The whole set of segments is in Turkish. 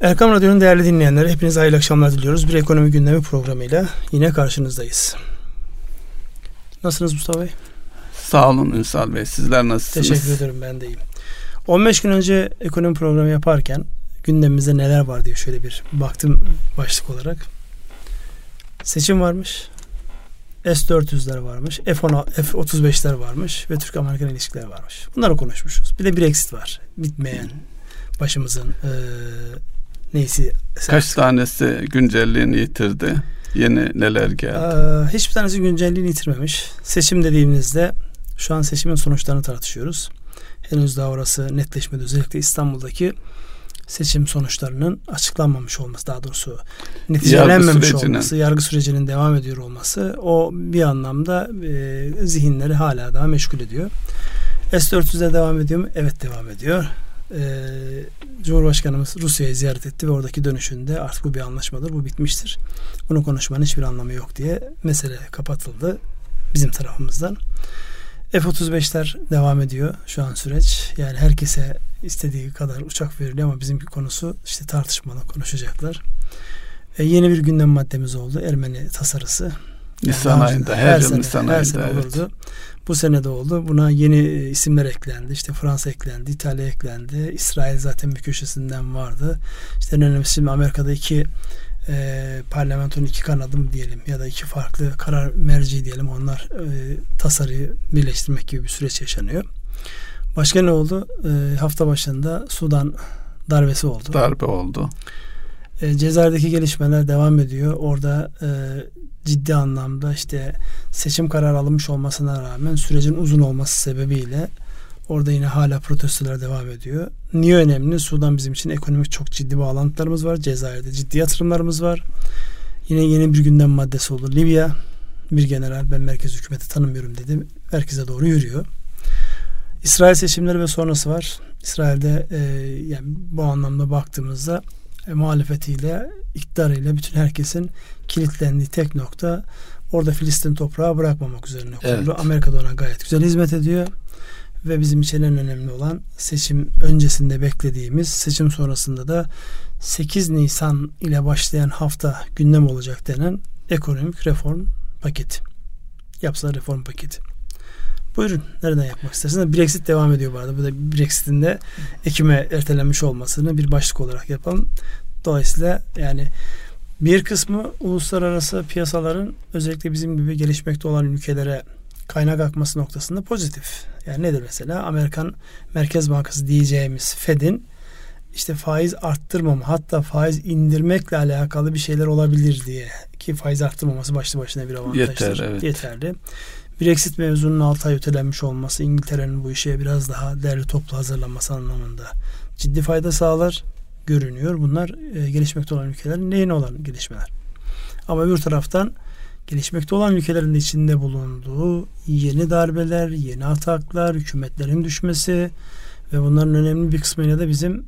Erkam Radyo'nun değerli dinleyenleri hepinize hayırlı akşamlar diliyoruz. Bir ekonomi gündemi programıyla yine karşınızdayız. Nasılsınız Mustafa Bey? Sağ olun Ünsal Bey. Sizler nasılsınız? Teşekkür ederim ben de iyiyim. 15 gün önce ekonomi programı yaparken gündemimizde neler var diye şöyle bir baktım başlık olarak. Seçim varmış. S-400'ler varmış. F-10, F-35'ler varmış ve Türk-Amerikan ilişkileri varmış. Bunları konuşmuşuz. Bir de Brexit var. Bitmeyen başımızın e, neyse. Kaç tanesi güncelliğini yitirdi? Yeni neler geldi? Ee, hiçbir tanesi güncelliğini yitirmemiş. Seçim dediğimizde şu an seçimin sonuçlarını tartışıyoruz. Henüz daha orası netleşmedi. Özellikle İstanbul'daki seçim sonuçlarının açıklanmamış olması daha doğrusu neticelenmemiş yargı olması, yargı sürecinin devam ediyor olması o bir anlamda e, zihinleri hala daha meşgul ediyor. S-400'de devam ediyor mu? Evet devam ediyor. E, Cumhurbaşkanımız Rusya'yı ziyaret etti ve oradaki dönüşünde artık bu bir anlaşmadır, bu bitmiştir. Bunu konuşmanın hiçbir anlamı yok diye mesele kapatıldı bizim tarafımızdan. F-35'ler devam ediyor şu an süreç. Yani herkese istediği kadar uçak veriliyor ama bizimki konusu işte tartışmalı konuşacaklar. E, yeni bir gündem maddemiz oldu. Ermeni tasarısı. Nisan yani ayında her, her yıl sene, Nisan her ayında. Sene evet. Bu sene de oldu. Buna yeni isimler eklendi. İşte Fransa eklendi, İtalya eklendi. İsrail zaten bir köşesinden vardı. İşte en önemlisi şimdi Amerika'da iki e, parlamentonun iki kanadı mı diyelim ya da iki farklı karar merci diyelim onlar e, tasarıyı birleştirmek gibi bir süreç yaşanıyor. Başka ne oldu? E, hafta başında Sudan darbesi oldu. Darbe oldu. E, Cezayir'deki gelişmeler devam ediyor. Orada e, ciddi anlamda işte seçim kararı alınmış olmasına rağmen sürecin uzun olması sebebiyle orada yine hala protestolar devam ediyor. Niye önemli? Sudan bizim için ekonomik çok ciddi bağlantılarımız var. Cezayir'de ciddi yatırımlarımız var. Yine yeni bir gündem maddesi oldu. Libya bir general ben merkez hükümeti tanımıyorum dedi. Merkeze doğru yürüyor. İsrail seçimleri ve sonrası var. İsrail'de e, yani bu anlamda baktığımızda e, muhalefetiyle, iktidarıyla bütün herkesin kilitlendiği tek nokta orada Filistin toprağı bırakmamak üzerine kurulu. Evet. Amerika da ona gayet güzel hizmet ediyor. Ve bizim için en önemli olan seçim öncesinde beklediğimiz, seçim sonrasında da 8 Nisan ile başlayan hafta gündem olacak denen ekonomik reform paketi. Yapsal reform paketi. Buyurun. Nereden yapmak istersiniz? Brexit devam ediyor bu arada. Bu da Brexit'in de Ekim'e ertelenmiş olmasını bir başlık olarak yapalım. Dolayısıyla yani bir kısmı uluslararası piyasaların özellikle bizim gibi gelişmekte olan ülkelere kaynak akması noktasında pozitif. Yani nedir mesela? Amerikan Merkez Bankası diyeceğimiz Fed'in işte faiz arttırmama hatta faiz indirmekle alakalı bir şeyler olabilir diye ki faiz arttırmaması başlı başına bir avantajdır. Yeter, evet. Yeterli. Brexit mevzunun 6 ay ötelenmiş olması İngiltere'nin bu işe biraz daha değerli toplu hazırlanması anlamında ciddi fayda sağlar görünüyor. Bunlar e, gelişmekte olan ülkelerin neyine olan gelişmeler. Ama bir taraftan gelişmekte olan ülkelerin içinde bulunduğu yeni darbeler, yeni ataklar, hükümetlerin düşmesi ve bunların önemli bir kısmıyla da bizim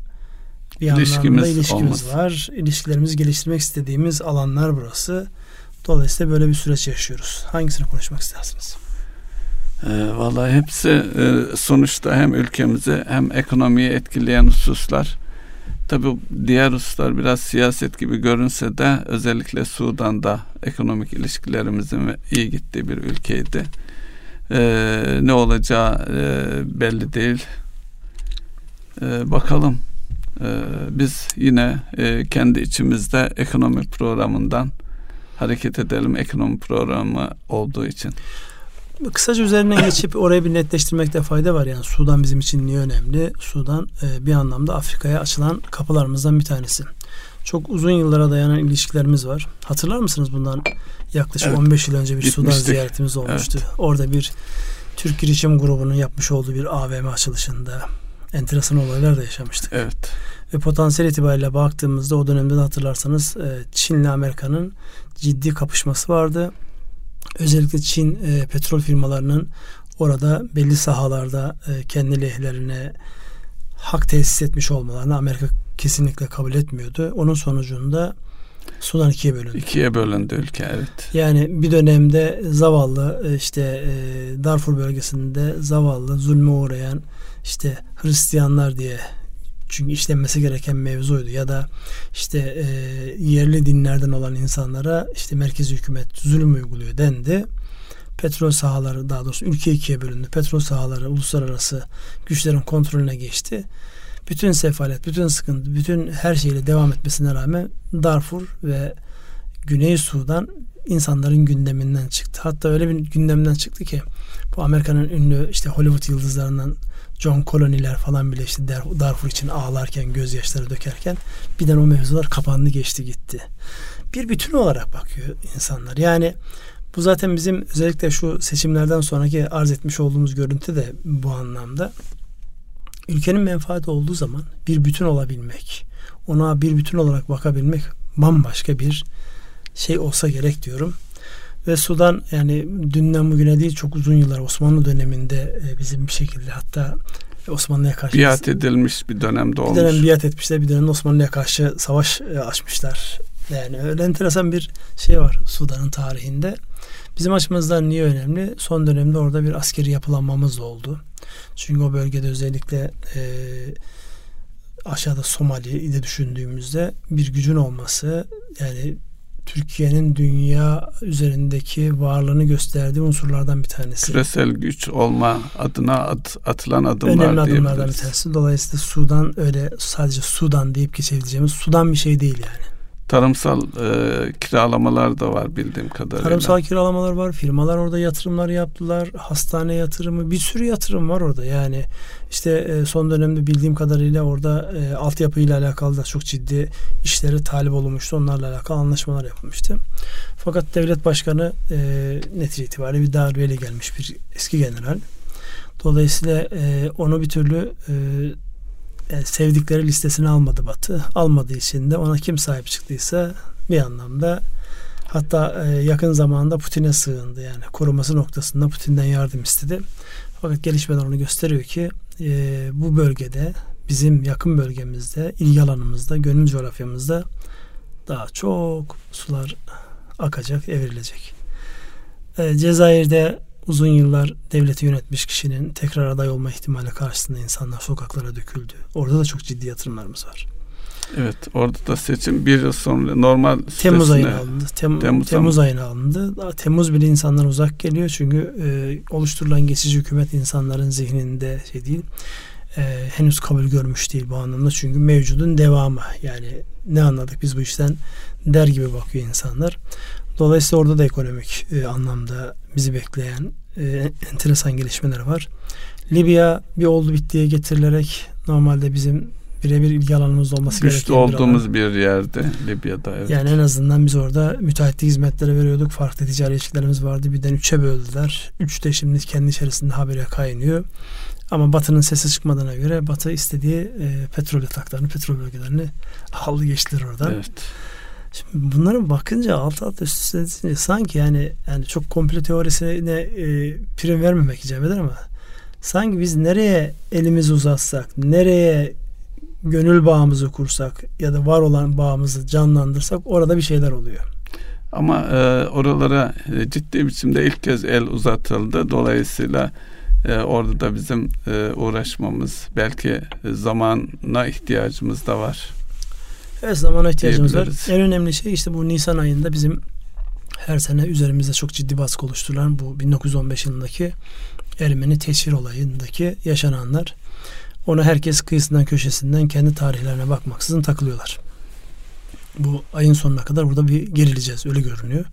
bir ilişkimiz anlamda ilişkimiz olmaz. var. İlişkilerimizi geliştirmek istediğimiz alanlar burası. Dolayısıyla böyle bir süreç yaşıyoruz. Hangisini konuşmak istersiniz? E, vallahi hepsi e, sonuçta hem ülkemizi hem ekonomiyi etkileyen hususlar. Tabii diğer hususlar biraz siyaset gibi görünse de özellikle Sudan'da ekonomik ilişkilerimizin iyi gittiği bir ülkeydi. E, ne olacağı e, belli değil. E, bakalım. E, biz yine e, kendi içimizde ekonomi programından hareket edelim ekonomi programı olduğu için. Kısaca üzerinden geçip orayı bir netleştirmekte fayda var. Yani Sudan bizim için niye önemli? Sudan e, bir anlamda Afrika'ya açılan kapılarımızdan bir tanesi. Çok uzun yıllara dayanan ilişkilerimiz var. Hatırlar mısınız bundan yaklaşık evet. 15 yıl önce bir Gitmiştik. Sudan ziyaretimiz olmuştu. Evet. Orada bir Türk girişim grubunun yapmış olduğu bir AVM açılışında enteresan olaylar da yaşamıştık. Evet. Ve potansiyel itibariyle baktığımızda o dönemde de hatırlarsanız e, Çin'le Amerika'nın ciddi kapışması vardı. Özellikle Çin e, petrol firmalarının orada belli sahalarda e, kendi lehlerine hak tesis etmiş olmalarını Amerika kesinlikle kabul etmiyordu. Onun sonucunda Sudan ikiye bölündü. İkiye bölündü ülke evet. Yani bir dönemde zavallı işte Darfur bölgesinde zavallı zulme uğrayan işte Hristiyanlar diye Çünkü işlenmesi gereken mevzuydu ya da işte e, yerli dinlerden olan insanlara işte merkezi hükümet zulüm uyguluyor dendi. Petrol sahaları daha doğrusu ülke ikiye bölündü. Petrol sahaları uluslararası güçlerin kontrolüne geçti. Bütün sefalet, bütün sıkıntı, bütün her şeyle devam etmesine rağmen Darfur ve Güney Sudan insanların gündeminden çıktı. Hatta öyle bir gündemden çıktı ki bu Amerika'nın ünlü işte Hollywood yıldızlarından John Coloni'ler falan bile işte Darfur için ağlarken, gözyaşları dökerken birden o mevzular kapandı geçti gitti. Bir bütün olarak bakıyor insanlar. Yani bu zaten bizim özellikle şu seçimlerden sonraki arz etmiş olduğumuz görüntü de bu anlamda. Ülkenin menfaati olduğu zaman bir bütün olabilmek, ona bir bütün olarak bakabilmek bambaşka bir şey olsa gerek diyorum. Ve Sudan yani dünden bugüne değil çok uzun yıllar Osmanlı döneminde e, bizim bir şekilde hatta Osmanlı'ya karşı biat edilmiş bir dönemde olmuş. Bir dönem biat etmişler, bir dönem Osmanlı'ya karşı savaş e, açmışlar. Yani öyle enteresan bir şey var Sudan'ın tarihinde. Bizim açımızdan niye önemli? Son dönemde orada bir askeri yapılanmamız da oldu. Çünkü o bölgede özellikle e, aşağıda Somali'yi de düşündüğümüzde bir gücün olması yani Türkiye'nin dünya üzerindeki varlığını gösterdiği unsurlardan bir tanesi. Küresel güç olma adına at, atılan adımlar Önemli adımlardan bir tanesi. Dolayısıyla Sudan öyle sadece Sudan deyip geçebileceğimiz Sudan bir şey değil yani tarımsal e, kiralamalar da var bildiğim kadarıyla. Tarımsal kiralamalar var. Firmalar orada yatırımlar yaptılar. Hastane yatırımı bir sürü yatırım var orada. Yani işte e, son dönemde bildiğim kadarıyla orada e, altyapıyla alakalı da çok ciddi işleri talip olunmuştu. Onlarla alakalı anlaşmalar yapılmıştı. Fakat devlet başkanı e, netice itibariyle bir darbeyle gelmiş bir eski general. Dolayısıyla e, onu bir türlü e, yani sevdikleri listesini almadı Batı. Almadığı için de ona kim sahip çıktıysa bir anlamda hatta e, yakın zamanda Putin'e sığındı. Yani koruması noktasında Putin'den yardım istedi. Fakat gelişmeler onu gösteriyor ki e, bu bölgede bizim yakın bölgemizde, ilgi alanımızda, gönül coğrafyamızda daha çok sular akacak, evrilecek. E, Cezayir'de uzun yıllar devleti yönetmiş kişinin tekrar aday olma ihtimali karşısında insanlar sokaklara döküldü. Orada da çok ciddi yatırımlarımız var. Evet orada da seçim bir yıl sonra normal Temmuz ayına alındı. Tem, Temmuz, Temmuz ayına alındı. Daha Temmuz bile insanlar uzak geliyor çünkü e, oluşturulan geçici hükümet insanların zihninde şey değil. E, henüz kabul görmüş değil bu anlamda çünkü mevcudun devamı yani ne anladık biz bu işten der gibi bakıyor insanlar. Dolayısıyla orada da ekonomik e, anlamda bizi bekleyen e, enteresan gelişmeler var. Libya bir oldu bittiye getirilerek normalde bizim birebir ilgi alanımız olması Güçlü gereken olduğumuz bir, bir yerde Libya'da evet. Yani en azından biz orada müteahhitlik hizmetleri veriyorduk. Farklı ticari ilişkilerimiz vardı. Birden üçe böldüler. Üç de şimdi kendi içerisinde habere kaynıyor. Ama Batı'nın sesi çıkmadığına göre Batı istediği e, petrol yataklarını, petrol bölgelerini aldı geçtiler oradan. Evet. Şimdi bunlara bakınca alt alt üst üste sanki yani yani çok komple teorisine e, prim vermemek icap eder ama sanki biz nereye elimizi uzatsak, nereye gönül bağımızı kursak ya da var olan bağımızı canlandırsak orada bir şeyler oluyor. Ama e, oralara e, ciddi biçimde ilk kez el uzatıldı. Dolayısıyla e, orada da bizim e, uğraşmamız belki zamana ihtiyacımız da var. Evet zamana ihtiyacımız var. En önemli şey işte bu Nisan ayında bizim her sene üzerimizde çok ciddi baskı oluşturulan bu 1915 yılındaki Ermeni teşhir olayındaki yaşananlar. Ona herkes kıyısından köşesinden kendi tarihlerine bakmaksızın takılıyorlar. Bu ayın sonuna kadar burada bir gerileceğiz öyle görünüyor.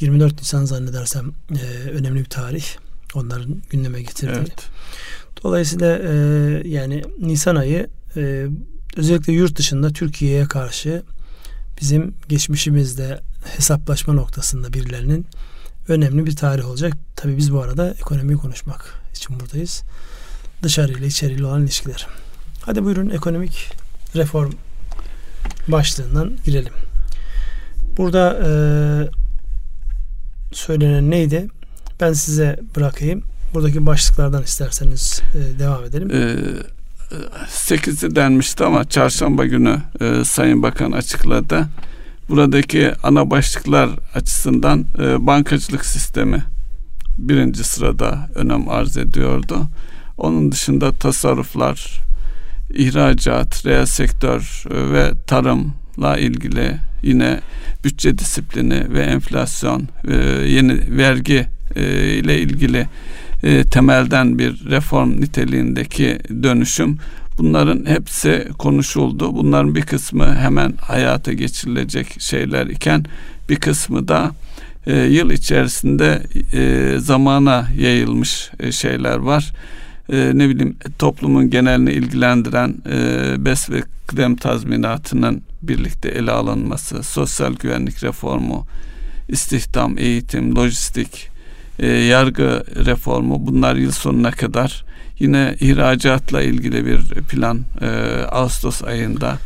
24 Nisan zannedersem e, önemli bir tarih. Onların gündeme getirdiği. Evet. Dolayısıyla e, yani Nisan ayı e, özellikle yurt dışında Türkiye'ye karşı bizim geçmişimizde hesaplaşma noktasında birilerinin önemli bir tarih olacak. Tabi biz bu arada ekonomiyi konuşmak için buradayız. Dışarıyla içeriyle olan ilişkiler. Hadi buyurun ekonomik reform başlığından girelim. Burada e, söylenen neydi? Ben size bırakayım. Buradaki başlıklardan isterseniz e, devam edelim. Ee, 8'i denmişti ama çarşamba günü e, Sayın Bakan açıkladı. Buradaki ana başlıklar açısından e, bankacılık sistemi birinci sırada önem arz ediyordu. Onun dışında tasarruflar, ihracat, reel sektör ve tarımla ilgili yine bütçe disiplini ve enflasyon, yeni vergi ile ilgili temelden bir reform niteliğindeki dönüşüm Bunların hepsi konuşuldu. Bunların bir kısmı hemen hayata geçirilecek şeyler iken bir kısmı da e, yıl içerisinde e, zamana yayılmış e, şeyler var. E, ne bileyim toplumun genelini ilgilendiren e, bes ve kıdem tazminatının birlikte ele alınması, sosyal güvenlik reformu, istihdam, eğitim, lojistik, e, yargı reformu bunlar yıl sonuna kadar Yine ihracatla ilgili bir plan e, Ağustos ayında.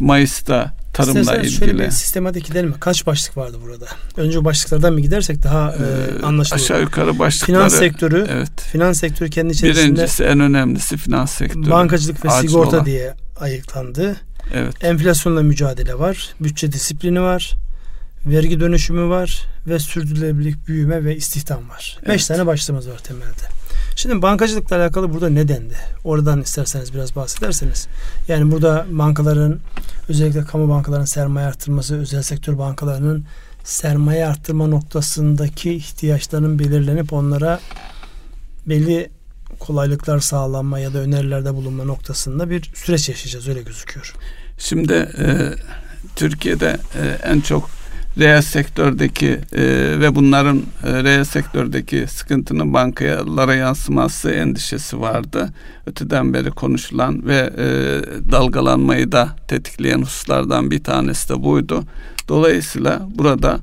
Mayıs'ta tarımla İsterseniz ilgili. şöyle bir sistematik gidelim mi? Kaç başlık vardı burada? Önce başlıklardan mı gidersek daha e, anlaşılır. Aşağı yukarı başlıkları. Finans sektörü. Evet. Finans sektörü kendi içerisinde. Birincisi en önemlisi finans sektörü. Bankacılık ve sigorta olan. diye ayıklandı. Evet. Enflasyonla mücadele var. Bütçe disiplini var. Vergi dönüşümü var ve sürdürülebilirlik büyüme ve istihdam var. Evet. Beş tane başlığımız var temelde. Şimdi bankacılıkla alakalı burada ne dendi? Oradan isterseniz biraz bahsederseniz. Yani burada bankaların özellikle kamu bankalarının sermaye arttırması, özel sektör bankalarının sermaye arttırma noktasındaki ihtiyaçlarının belirlenip onlara belli kolaylıklar sağlanma ya da önerilerde bulunma noktasında bir süreç yaşayacağız öyle gözüküyor. Şimdi e, Türkiye'de e, en çok reel sektördeki e, ve bunların e, reel sektördeki sıkıntının bankalara yansıması endişesi vardı. Öteden beri konuşulan ve e, dalgalanmayı da tetikleyen hususlardan bir tanesi de buydu. Dolayısıyla burada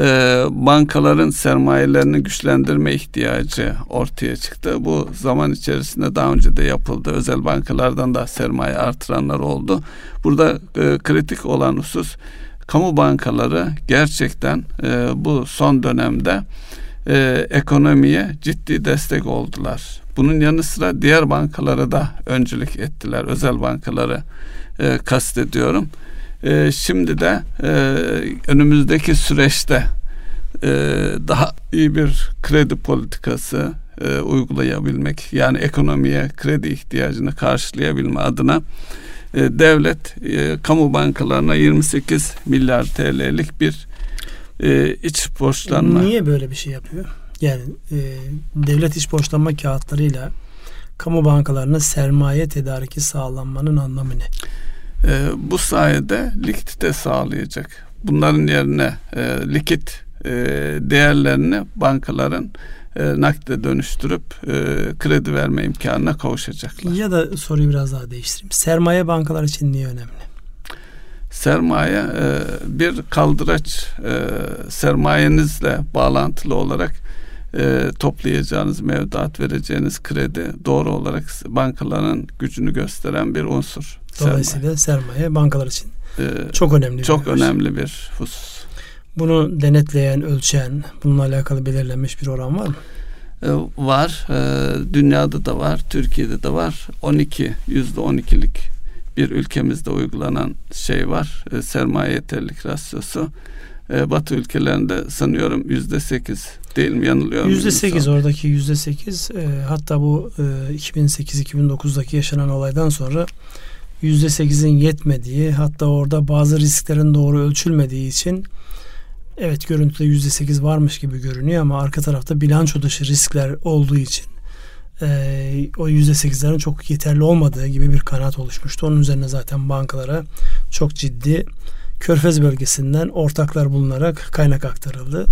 e, bankaların sermayelerini güçlendirme ihtiyacı ortaya çıktı. Bu zaman içerisinde daha önce de yapıldı. Özel bankalardan da sermaye artıranlar oldu. Burada e, kritik olan husus kamu bankaları gerçekten e, bu son dönemde e, ekonomiye ciddi destek oldular. Bunun yanı sıra diğer bankalara da öncülük ettiler. Özel bankaları e, kastediyorum. E, şimdi de e, önümüzdeki süreçte e, daha iyi bir kredi politikası e, uygulayabilmek yani ekonomiye kredi ihtiyacını karşılayabilme adına e, devlet e, kamu bankalarına 28 milyar TL'lik bir e, iç borçlanma. Niye böyle bir şey yapıyor? Yani e, devlet iç borçlanma kağıtlarıyla kamu bankalarına sermaye tedariki sağlanmanın anlamı ne? E, bu sayede likidite sağlayacak. Bunların yerine e, likit e, değerlerini bankaların e, nakde dönüştürüp e, kredi verme imkanına kavuşacaklar. Ya da soruyu biraz daha değiştireyim. Sermaye bankalar için niye önemli? Sermaye e, bir kaldıraç e, sermayenizle bağlantılı olarak e, toplayacağınız mevduat vereceğiniz kredi doğru olarak bankaların gücünü gösteren bir unsur. Dolayısıyla sermaye, sermaye bankalar için e, çok önemli. Çok bir önemli bir husus. Bunu denetleyen, ölçen, bununla alakalı belirlenmiş bir oran var mı? Ee, var. Ee, dünyada da var. Türkiye'de de var. 12, yüzde 12'lik bir ülkemizde uygulanan şey var. Ee, sermaye yeterlilik rasyosu. Batı ülkelerinde sanıyorum yüzde sekiz değil mi yanılıyor Yüzde sekiz oradaki yüzde sekiz hatta bu 2008-2009'daki yaşanan olaydan sonra yüzde sekizin yetmediği hatta orada bazı risklerin doğru ölçülmediği için evet görüntüde yüzde sekiz varmış gibi görünüyor ama arka tarafta bilanço dışı riskler olduğu için e, o yüzde sekizlerin çok yeterli olmadığı gibi bir kanaat oluşmuştu. Onun üzerine zaten bankalara çok ciddi Körfez bölgesinden ortaklar bulunarak kaynak aktarıldı.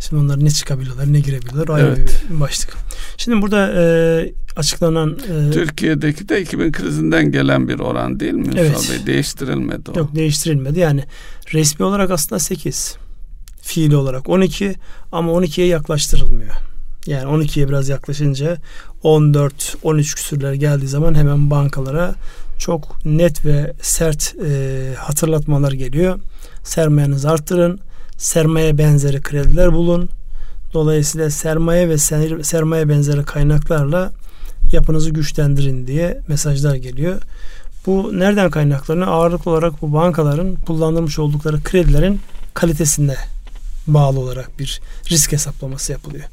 Şimdi onlar ne çıkabiliyorlar ne girebiliyorlar ayrı evet. bir başlık. Şimdi burada e, açıklanan... E, Türkiye'deki de 2000 krizinden gelen bir oran değil mi? Evet. Bey? Değiştirilmedi o. Yok değiştirilmedi. Yani resmi olarak aslında 8 fiili olarak 12 ama 12'ye yaklaştırılmıyor. Yani 12'ye biraz yaklaşınca 14, 13 küsürler geldiği zaman hemen bankalara çok net ve sert e, hatırlatmalar geliyor. Sermayenizi arttırın. Sermaye benzeri krediler bulun. Dolayısıyla sermaye ve sermaye benzeri kaynaklarla yapınızı güçlendirin diye mesajlar geliyor. Bu nereden kaynaklanıyor? Ağırlık olarak bu bankaların kullandırmış oldukları kredilerin kalitesinde bağlı olarak bir risk hesaplaması yapılıyor.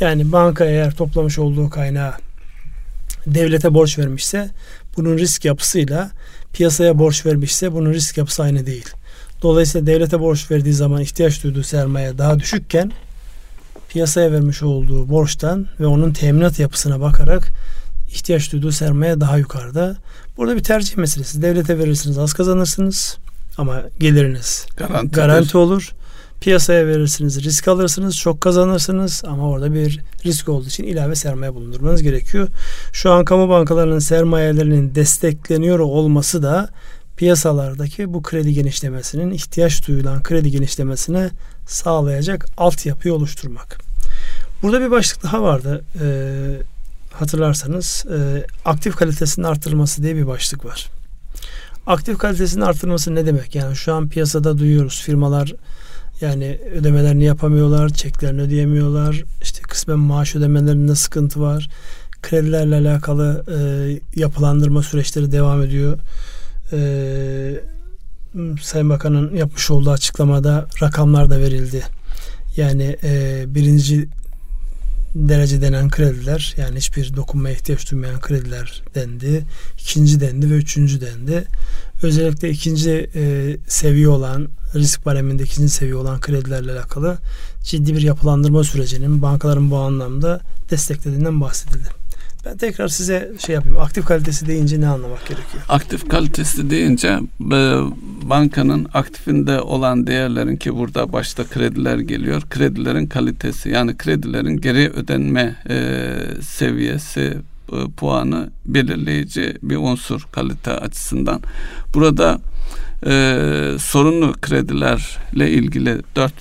Yani banka eğer toplamış olduğu kaynağı devlete borç vermişse bunun risk yapısıyla piyasaya borç vermişse bunun risk yapısı aynı değil. Dolayısıyla devlete borç verdiği zaman ihtiyaç duyduğu sermaye daha düşükken piyasaya vermiş olduğu borçtan ve onun teminat yapısına bakarak ihtiyaç duyduğu sermaye daha yukarıda. Burada bir tercih meselesi. Devlete verirsiniz az kazanırsınız ama geliriniz garanti, garanti olur. Piyasaya verirsiniz risk alırsınız çok kazanırsınız ama orada bir risk olduğu için ilave sermaye bulundurmanız gerekiyor. Şu an kamu bankalarının sermayelerinin destekleniyor olması da piyasalardaki bu kredi genişlemesinin ihtiyaç duyulan kredi genişlemesine sağlayacak altyapıyı oluşturmak. Burada bir başlık daha vardı. Ee, hatırlarsanız e, aktif kalitesinin artırılması diye bir başlık var. Aktif kalitesinin artırılması ne demek? Yani şu an piyasada duyuyoruz firmalar yani ödemelerini yapamıyorlar, çeklerini ödeyemiyorlar. İşte kısmen maaş ödemelerinde sıkıntı var. Kredilerle alakalı e, yapılandırma süreçleri devam ediyor. E, Sayın Bakan'ın yapmış olduğu açıklamada rakamlar da verildi. Yani e, birinci derece denen krediler yani hiçbir dokunmaya ihtiyaç duymayan krediler dendi. ikinci dendi ve üçüncü dendi. Özellikle ikinci e, seviye olan risk bareminde ikinci seviye olan kredilerle alakalı ciddi bir yapılandırma sürecinin bankaların bu anlamda desteklediğinden bahsedildi. Ben tekrar size şey yapayım. Aktif kalitesi deyince ne anlamak gerekiyor? Aktif kalitesi deyince e, bankanın aktifinde olan değerlerin ki burada başta krediler geliyor. Kredilerin kalitesi yani kredilerin geri ödenme e, seviyesi e, puanı belirleyici bir unsur kalite açısından. Burada e, sorunlu kredilerle ilgili 4,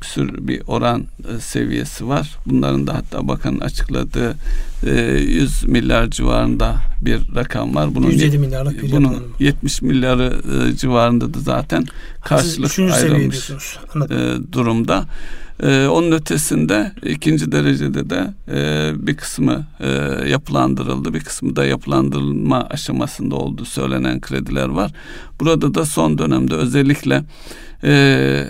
küsür bir oran e, seviyesi var. Bunların da hatta bakanın açıkladığı e, 100 milyar civarında bir rakam var. Bunun 107 milyarlık bir Bunun 70 milyarı e, civarında da zaten karşılık ayrılmış e, durumda. Ee, onun ötesinde ikinci derecede de e, bir kısmı e, yapılandırıldı, bir kısmı da yapılandırılma aşamasında olduğu söylenen krediler var. Burada da son dönemde özellikle e,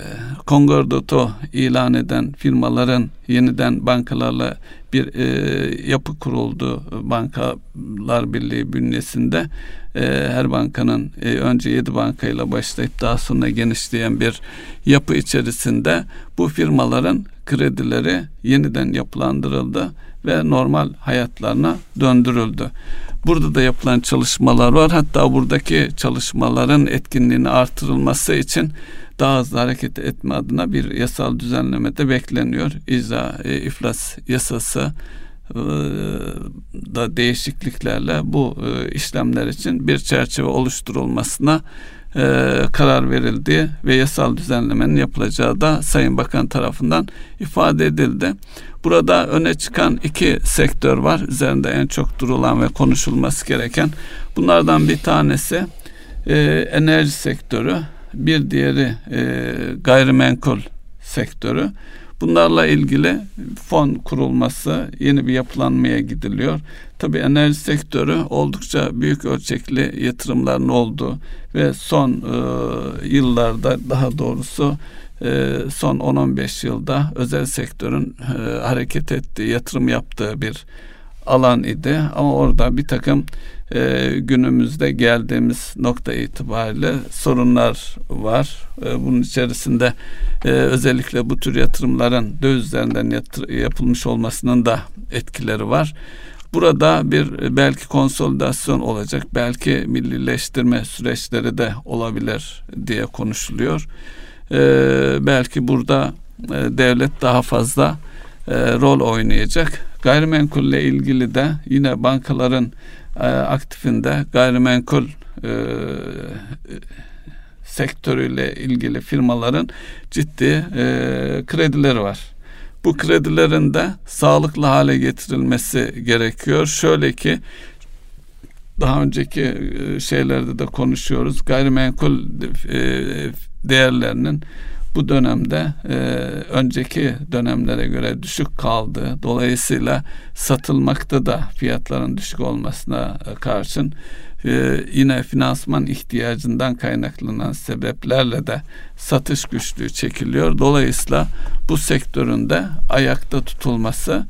Concordato ilan eden firmaların yeniden bankalarla bir e, yapı kuruldu Bankalar Birliği bünyesinde. E, her bankanın e, önce yedi bankayla başlayıp daha sonra genişleyen bir yapı içerisinde bu firmaların kredileri yeniden yapılandırıldı ve normal hayatlarına döndürüldü. Burada da yapılan çalışmalar var. Hatta buradaki çalışmaların etkinliğini artırılması için daha hızlı hareket etme adına bir yasal düzenleme de bekleniyor. İcra e, iflas yasası e, da değişikliklerle bu e, işlemler için bir çerçeve oluşturulmasına e, karar verildi ve yasal düzenlemenin yapılacağı da Sayın Bakan tarafından ifade edildi. Burada öne çıkan iki sektör var. Üzerinde en çok durulan ve konuşulması gereken. Bunlardan bir tanesi e, enerji sektörü bir diğeri e, gayrimenkul sektörü. Bunlarla ilgili fon kurulması, yeni bir yapılanmaya gidiliyor. Tabi enerji sektörü oldukça büyük ölçekli yatırımların olduğu ve son e, yıllarda daha doğrusu e, son 10-15 yılda özel sektörün e, hareket ettiği, yatırım yaptığı bir alan idi. Ama orada bir takım e, günümüzde geldiğimiz nokta itibariyle sorunlar var. E, bunun içerisinde e, özellikle bu tür yatırımların döviz üzerinden yatır, yapılmış olmasının da etkileri var. Burada bir belki konsolidasyon olacak, belki millileştirme süreçleri de olabilir diye konuşuluyor. E, belki burada e, devlet daha fazla e, rol oynayacak. Gayrimenkulle ilgili de yine bankaların e, aktifinde gayrimenkul e, sektörüyle ilgili firmaların ciddi e, kredileri var. Bu kredilerin de sağlıklı hale getirilmesi gerekiyor. Şöyle ki daha önceki e, şeylerde de konuşuyoruz. Gayrimenkul e, değerlerinin bu dönemde e, önceki dönemlere göre düşük kaldı. Dolayısıyla satılmakta da fiyatların düşük olmasına karşın e, yine finansman ihtiyacından kaynaklanan sebeplerle de satış güçlüğü çekiliyor. Dolayısıyla bu sektörün de ayakta tutulması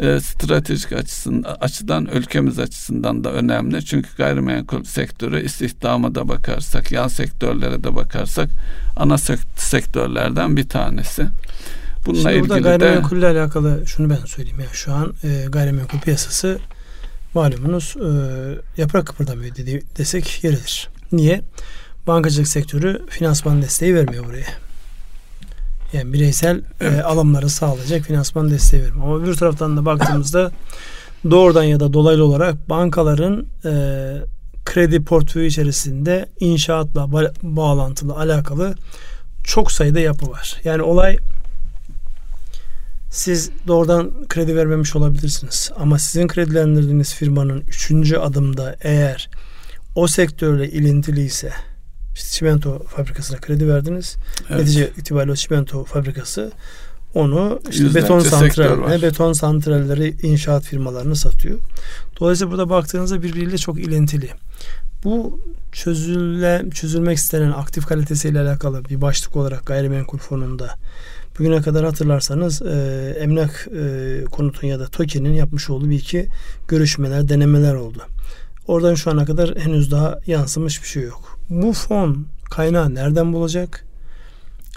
e, stratejik açısından, açıdan ülkemiz açısından da önemli. Çünkü gayrimenkul sektörü istihdama da bakarsak, yan sektörlere de bakarsak ana sektörlerden bir tanesi. Bununla Şimdi ilgili gayrimenkulle de, alakalı şunu ben söyleyeyim. Yani şu an e, gayrimenkul piyasası malumunuz e, yaprak kıpırdamıyor dedi, desek yeridir. Niye? Bankacılık sektörü finansman desteği vermiyor buraya. Yani bireysel evet. e, alımları sağlayacak finansman desteği vermiyor. Ama bir taraftan da baktığımızda doğrudan ya da dolaylı olarak bankaların e, kredi portföyü içerisinde inşaatla ba- bağlantılı alakalı çok sayıda yapı var. Yani olay siz doğrudan kredi vermemiş olabilirsiniz. Ama sizin kredilendirdiğiniz firmanın üçüncü adımda eğer o sektörle ilintili ise işte çimento fabrikasına kredi verdiniz. Evet. Netice itibariyle o çimento fabrikası onu işte beton santral, beton santralleri inşaat firmalarını satıyor. Dolayısıyla burada baktığınızda birbiriyle çok ilintili. Bu çözüle, çözülmek istenen aktif kalitesiyle alakalı bir başlık olarak gayrimenkul fonunda bugüne kadar hatırlarsanız e, emlak e, konutun ya da TOKİ'nin yapmış olduğu bir iki görüşmeler, denemeler oldu. Oradan şu ana kadar henüz daha yansımış bir şey yok. Bu fon kaynağı nereden bulacak?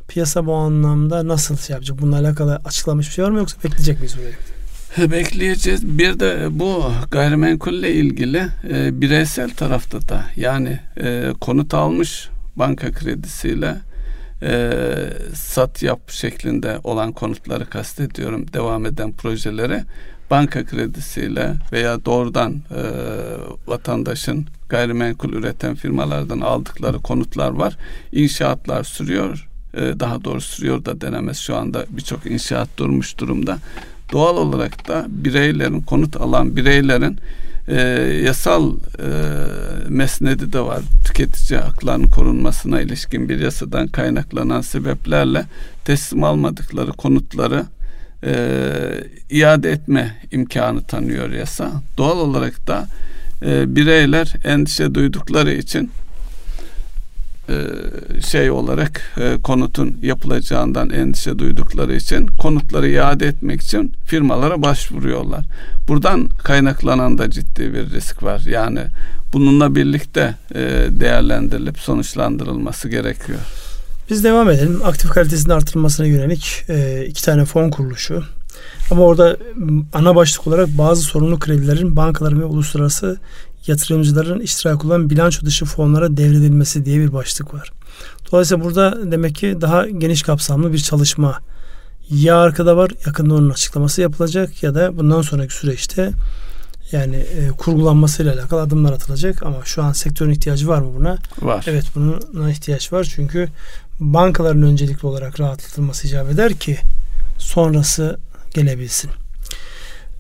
Piyasa bu anlamda nasıl şey yapacak? Bununla alakalı açıklamış bir şey var mı yoksa bekleyecek miyiz burayı? Bekleyeceğiz. Bir de bu gayrimenkulle ilgili e, bireysel tarafta da yani e, konut almış banka kredisiyle e, sat yap şeklinde olan konutları kastediyorum devam eden projeleri banka kredisiyle veya doğrudan e, vatandaşın gayrimenkul üreten firmalardan aldıkları konutlar var. İnşaatlar sürüyor. E, daha doğrusu sürüyor da denemez. Şu anda birçok inşaat durmuş durumda. Doğal olarak da bireylerin, konut alan bireylerin e, yasal e, mesnedi de var. Tüketici haklarının korunmasına ilişkin bir yasadan kaynaklanan sebeplerle teslim almadıkları konutları e, iade etme imkanı tanıyor yasa. Doğal olarak da e, bireyler endişe duydukları için e, şey olarak e, konutun yapılacağından endişe duydukları için konutları iade etmek için firmalara başvuruyorlar. Buradan kaynaklanan da ciddi bir risk var. Yani bununla birlikte e, değerlendirilip sonuçlandırılması gerekiyor. Biz devam edelim. Aktif kalitesinin artırılmasına yönelik e, iki tane fon kuruluşu. Ama orada ana başlık olarak bazı sorumlu kredilerin bankaların ve uluslararası yatırımcıların iştirak olan bilanço dışı fonlara devredilmesi diye bir başlık var. Dolayısıyla burada demek ki daha geniş kapsamlı bir çalışma ya arkada var yakında onun açıklaması yapılacak ya da bundan sonraki süreçte yani e, kurgulanmasıyla alakalı adımlar atılacak ama şu an sektörün ihtiyacı var mı buna? Var. Evet buna ihtiyaç var çünkü bankaların öncelikli olarak rahatlatılması icap eder ki sonrası gelebilsin.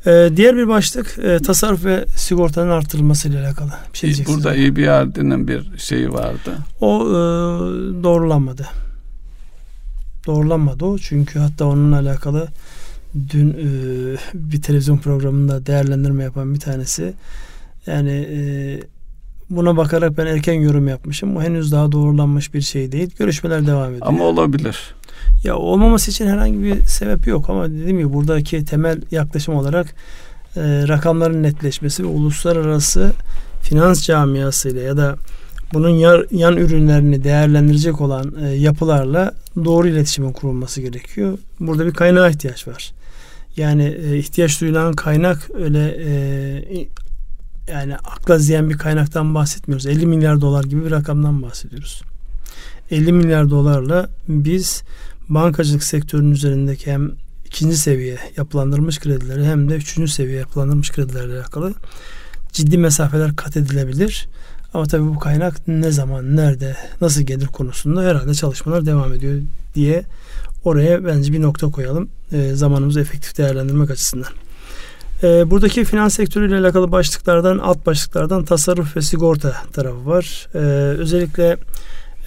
Ee, diğer bir başlık e, tasarruf ve sigortanın artırılması ile alakalı. Bir şey Burada EBRD'nin bir şeyi vardı. O e, doğrulanmadı. Doğrulanmadı o. Çünkü hatta onunla alakalı dün e, bir televizyon programında değerlendirme yapan bir tanesi yani e, buna bakarak ben erken yorum yapmışım. O henüz daha doğrulanmış bir şey değil. Görüşmeler devam ediyor. Ama olabilir. Ya olmaması için herhangi bir sebep yok ama dediğim gibi buradaki temel yaklaşım olarak e, rakamların netleşmesi ve uluslararası finans camiasıyla ya da bunun yan, yan ürünlerini değerlendirecek olan e, yapılarla doğru iletişimin kurulması gerekiyor. Burada bir kaynağa ihtiyaç var. Yani e, ihtiyaç duyulan kaynak öyle e, yani akla ziyan bir kaynaktan bahsetmiyoruz. 50 milyar dolar gibi bir rakamdan bahsediyoruz. 50 milyar dolarla biz bankacılık sektörünün üzerindeki hem ikinci seviye yapılandırılmış kredileri hem de üçüncü seviye yapılandırılmış kredilerle alakalı ciddi mesafeler kat edilebilir. Ama tabii bu kaynak ne zaman, nerede, nasıl gelir konusunda herhalde çalışmalar devam ediyor diye oraya bence bir nokta koyalım. E, zamanımızı efektif değerlendirmek açısından. E, buradaki finans sektörüyle alakalı başlıklardan, alt başlıklardan tasarruf ve sigorta tarafı var. E, özellikle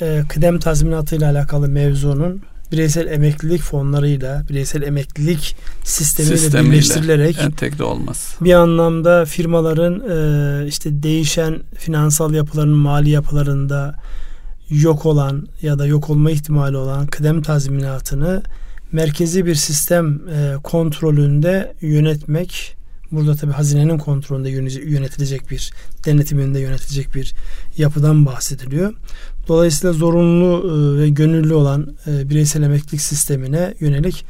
e, kıdem tazminatı ile alakalı mevzunun bireysel emeklilik fonlarıyla, bireysel emeklilik sistemiyle, sistemiyle birleştirilerek entegre olmaz. Bir anlamda firmaların e, işte değişen finansal yapıların mali yapılarında yok olan ya da yok olma ihtimali olan kıdem tazminatını merkezi bir sistem e, kontrolünde yönetmek burada tabi hazinenin kontrolünde yönetilecek bir denetiminde yönetilecek bir yapıdan bahsediliyor. Dolayısıyla zorunlu e, ve gönüllü olan e, bireysel emeklilik sistemine yönelik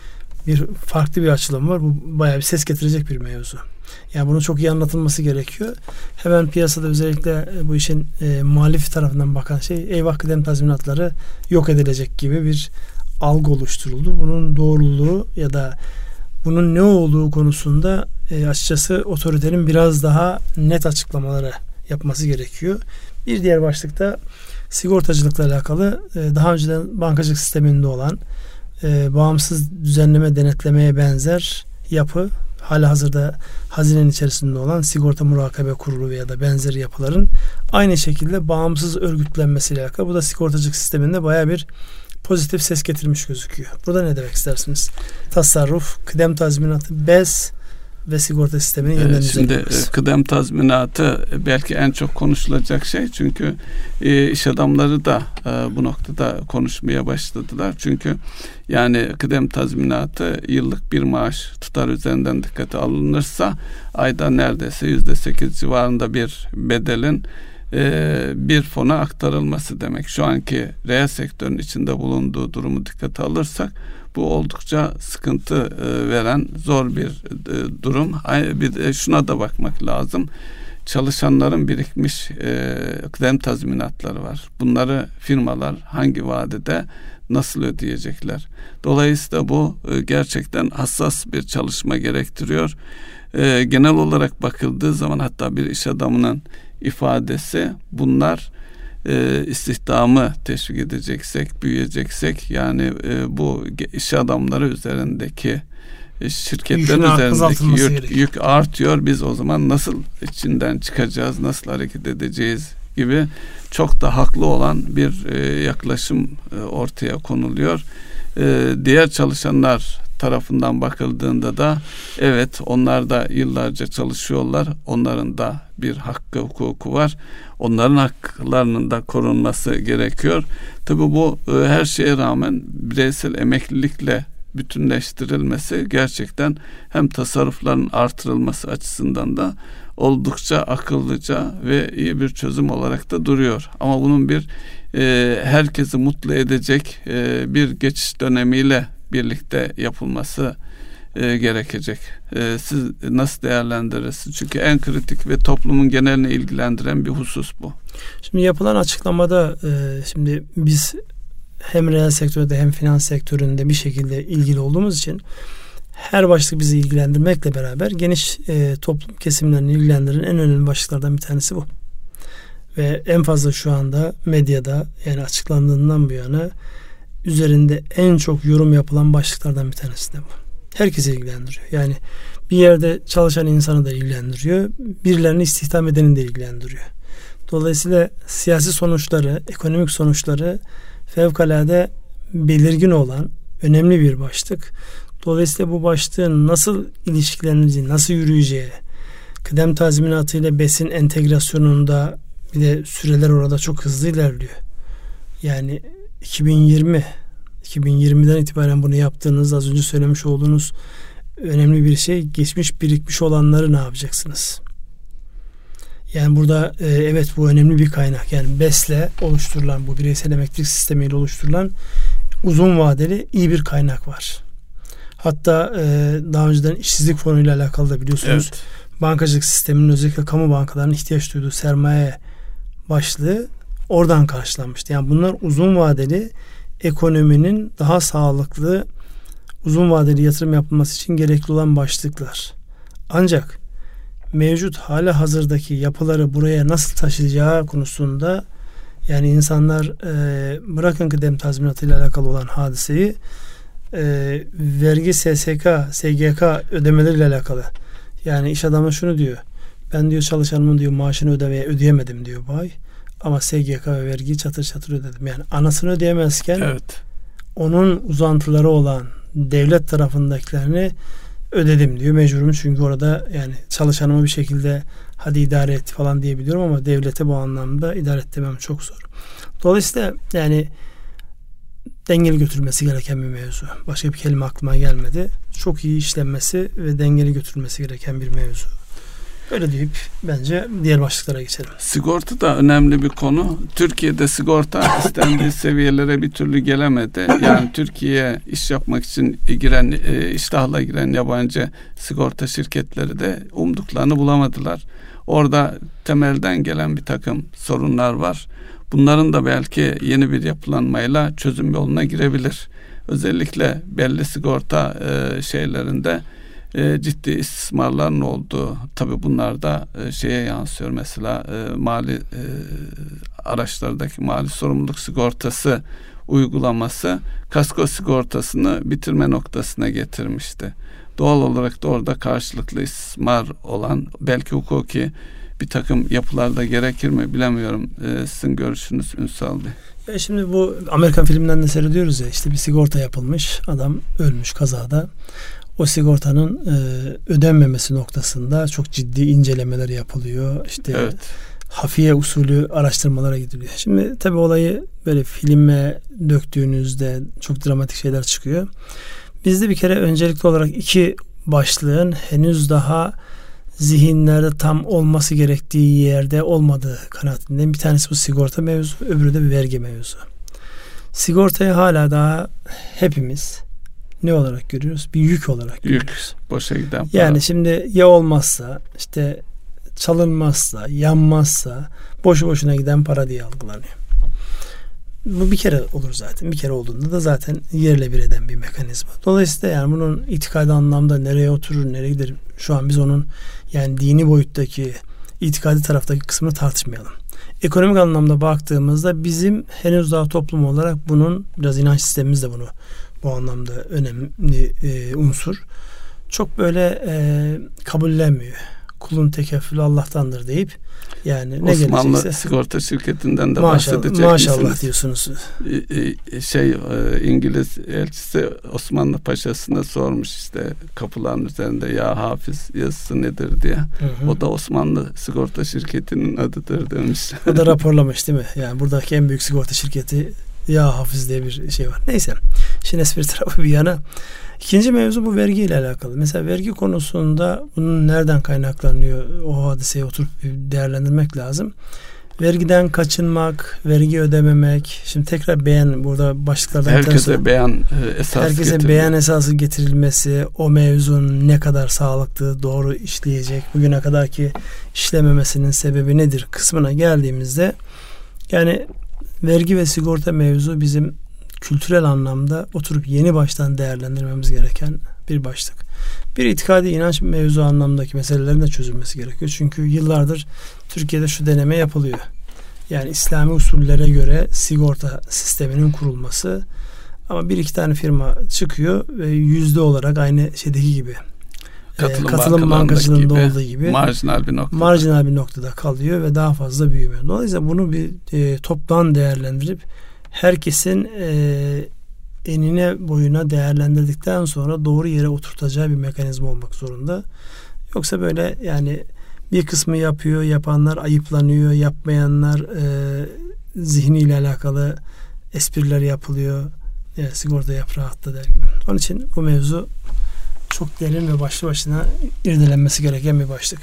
bir farklı bir açılım var. Bu bayağı bir ses getirecek bir mevzu. Yani bunun çok iyi anlatılması gerekiyor. Hemen piyasada özellikle e, bu işin e, muhalif tarafından bakan şey eyvah kıdem tazminatları yok edilecek gibi bir algı oluşturuldu. Bunun doğruluğu ya da bunun ne olduğu konusunda e, açıkçası otoritenin biraz daha net açıklamaları yapması gerekiyor. Bir diğer başlıkta sigortacılıkla alakalı e, daha önceden bankacılık sisteminde olan e, bağımsız düzenleme denetlemeye benzer yapı hala hazırda hazinenin içerisinde olan sigorta murakabe kurulu veya da benzeri yapıların aynı şekilde bağımsız örgütlenmesiyle alakalı. Bu da sigortacılık sisteminde baya bir pozitif ses getirmiş gözüküyor. Burada ne demek istersiniz? Tasarruf, kıdem tazminatı, bez ve sigorta sistemini yeniden Şimdi e, kıdem tazminatı belki en çok konuşulacak şey çünkü e, iş adamları da e, bu noktada konuşmaya başladılar. Çünkü yani kıdem tazminatı yıllık bir maaş tutar üzerinden dikkate alınırsa ayda neredeyse yüzde sekiz civarında bir bedelin e, bir fona aktarılması demek. Şu anki reel sektörün içinde bulunduğu durumu dikkate alırsak bu oldukça sıkıntı e, veren zor bir e, durum. Bir de şuna da bakmak lazım. Çalışanların birikmiş e, kıdem tazminatları var. Bunları firmalar hangi vadede nasıl ödeyecekler? Dolayısıyla bu gerçekten hassas bir çalışma gerektiriyor. Genel olarak bakıldığı zaman hatta bir iş adamının ifadesi bunlar e, istihdamı teşvik edeceksek, büyüyeceksek yani e, bu iş adamları üzerindeki e, şirketlerin üzerindeki yük, yük artıyor. Biz o zaman nasıl içinden çıkacağız, nasıl hareket edeceğiz gibi çok da haklı olan bir e, yaklaşım e, ortaya konuluyor. E, diğer çalışanlar tarafından bakıldığında da evet onlar da yıllarca çalışıyorlar. Onların da bir hakkı hukuku var. Onların haklarının da korunması gerekiyor. Tabi bu e, her şeye rağmen bireysel emeklilikle bütünleştirilmesi gerçekten hem tasarrufların artırılması açısından da oldukça akıllıca ve iyi bir çözüm olarak da duruyor. Ama bunun bir e, herkesi mutlu edecek e, bir geçiş dönemiyle birlikte yapılması e, gerekecek. E, siz nasıl değerlendirirsiniz? Çünkü en kritik ve toplumun genelini ilgilendiren bir husus bu. Şimdi yapılan açıklamada e, şimdi biz hem reel sektörde hem finans sektöründe bir şekilde ilgili olduğumuz için her başlık bizi ilgilendirmekle beraber geniş e, toplum kesimlerini ilgilendiren en önemli başlıklardan bir tanesi bu. Ve en fazla şu anda medyada yani açıklandığından bu yana üzerinde en çok yorum yapılan başlıklardan bir tanesi de bu. Herkesi ilgilendiriyor. Yani bir yerde çalışan insanı da ilgilendiriyor. Birilerini istihdam edeni de ilgilendiriyor. Dolayısıyla siyasi sonuçları, ekonomik sonuçları fevkalade belirgin olan önemli bir başlık. Dolayısıyla bu başlığın nasıl ilişkileneceği, nasıl yürüyeceği, kıdem tazminatı ile besin entegrasyonunda bir de süreler orada çok hızlı ilerliyor. Yani 2020 2020'den itibaren bunu yaptığınız az önce söylemiş olduğunuz önemli bir şey geçmiş birikmiş olanları ne yapacaksınız? Yani burada e, evet bu önemli bir kaynak. Yani BES'le oluşturulan bu bireysel emeklilik sistemiyle oluşturulan uzun vadeli iyi bir kaynak var. Hatta e, daha önceden işsizlik fonuyla alakalı da biliyorsunuz evet. bankacılık sisteminin özellikle kamu bankalarının ihtiyaç duyduğu sermaye başlığı oradan karşılanmıştı. Yani bunlar uzun vadeli ekonominin daha sağlıklı uzun vadeli yatırım yapılması için gerekli olan başlıklar. Ancak mevcut hala hazırdaki yapıları buraya nasıl taşıyacağı konusunda yani insanlar e, bırakın kıdem tazminatı ile alakalı olan hadiseyi e, vergi SSK, SGK ödemeleriyle alakalı. Yani iş adamı şunu diyor. Ben diyor çalışanımın diyor maaşını ödemeye ödeyemedim diyor bu ay. Ama SGK ve vergiyi çatır çatır ödedim. Yani anasını ödeyemezken evet. onun uzantıları olan devlet tarafındakilerini ödedim diyor. Mecburum çünkü orada yani çalışanımı bir şekilde hadi idare et falan diyebiliyorum ama devlete bu anlamda idare et demem çok zor. Dolayısıyla yani dengeli götürülmesi gereken bir mevzu. Başka bir kelime aklıma gelmedi. Çok iyi işlenmesi ve dengeli götürülmesi gereken bir mevzu. Öyle deyip bence diğer başlıklara geçelim. Sigorta da önemli bir konu. Türkiye'de sigorta istendiği seviyelere bir türlü gelemedi. Yani Türkiye'ye iş yapmak için giren, e, iştahla giren yabancı sigorta şirketleri de umduklarını bulamadılar. Orada temelden gelen bir takım sorunlar var. Bunların da belki yeni bir yapılanmayla çözüm yoluna girebilir. Özellikle belli sigorta e, şeylerinde e, ciddi istismarların olduğu tabi bunlar da e, şeye yansıyor mesela e, mali e, araçlardaki mali sorumluluk sigortası uygulaması kasko sigortasını bitirme noktasına getirmişti. Doğal olarak da orada karşılıklı istismar olan belki hukuki bir takım yapılarda gerekir mi bilemiyorum. E, sizin görüşünüz Ünsal Bey. Ya şimdi bu Amerikan filmlerinde seyrediyoruz ya işte bir sigorta yapılmış adam ölmüş kazada o sigortanın e, ödenmemesi noktasında çok ciddi incelemeler yapılıyor. İşte evet. hafiye usulü araştırmalara gidiliyor. Şimdi tabi olayı böyle filme döktüğünüzde çok dramatik şeyler çıkıyor. Bizde bir kere öncelikli olarak iki başlığın henüz daha zihinlerde tam olması gerektiği yerde olmadığı kanaatindeyim. Bir tanesi bu sigorta mevzu, öbürü de bir vergi mevzu. Sigortayı hala daha hepimiz ne olarak görüyoruz? Bir yük olarak görüyoruz. Yük, boşa giden para. Yani şimdi ya olmazsa, işte çalınmazsa, yanmazsa boşu boşuna giden para diye algılanıyor. Bu bir kere olur zaten. Bir kere olduğunda da zaten yerle bir eden bir mekanizma. Dolayısıyla yani bunun itikadi anlamda nereye oturur, nereye gider? Şu an biz onun yani dini boyuttaki itikadi taraftaki kısmını tartışmayalım. Ekonomik anlamda baktığımızda bizim henüz daha toplum olarak bunun biraz inanç sistemimiz de bunu bu anlamda önemli e, unsur. Çok böyle e, kabullenmiyor. Kulun tekeffülü Allah'tandır deyip yani ne Osmanlı gelecekse sigorta şirketinden de maşallah, bahsedecek maşallah misiniz? diyorsunuz. Şey İngiliz elçisi Osmanlı Paşası'na sormuş işte kapıların üzerinde ya Hafiz yazısı nedir diye. Hı hı. O da Osmanlı sigorta şirketinin adıdır demiş. O da raporlamış değil mi? Yani buradaki en büyük sigorta şirketi ya Hafiz diye bir şey var. Neyse. Şimdi espri tarafı bir yana. İkinci mevzu bu vergi ile alakalı. Mesela vergi konusunda bunun nereden kaynaklanıyor o hadiseyi oturup değerlendirmek lazım. Vergiden kaçınmak, vergi ödememek. Şimdi tekrar beyan burada başlıklardan herkese beyan e, esas herkese getiriliyor. beyan esası getirilmesi, o mevzunun ne kadar sağlıklı, doğru işleyecek, bugüne kadar ki işlememesinin sebebi nedir kısmına geldiğimizde yani vergi ve sigorta mevzu bizim kültürel anlamda oturup yeni baştan değerlendirmemiz gereken bir başlık. Bir itikadi inanç mevzu anlamdaki meselelerin de çözülmesi gerekiyor. Çünkü yıllardır Türkiye'de şu deneme yapılıyor. Yani İslami usullere göre sigorta sisteminin kurulması ama bir iki tane firma çıkıyor ve yüzde olarak aynı şeydeki gibi katılım, katılım bankacılığında gibi, olduğu gibi marjinal bir noktada. marjinal bir noktada kalıyor ve daha fazla büyümüyor. Dolayısıyla bunu bir e, toptan değerlendirip herkesin e, enine boyuna değerlendirdikten sonra doğru yere oturtacağı bir mekanizma olmak zorunda. Yoksa böyle yani bir kısmı yapıyor, yapanlar ayıplanıyor, yapmayanlar e, zihniyle alakalı espriler yapılıyor. Yani sigorta yap rahatla der gibi. Onun için bu mevzu çok derin ve başlı başına irdelenmesi gereken bir başlık.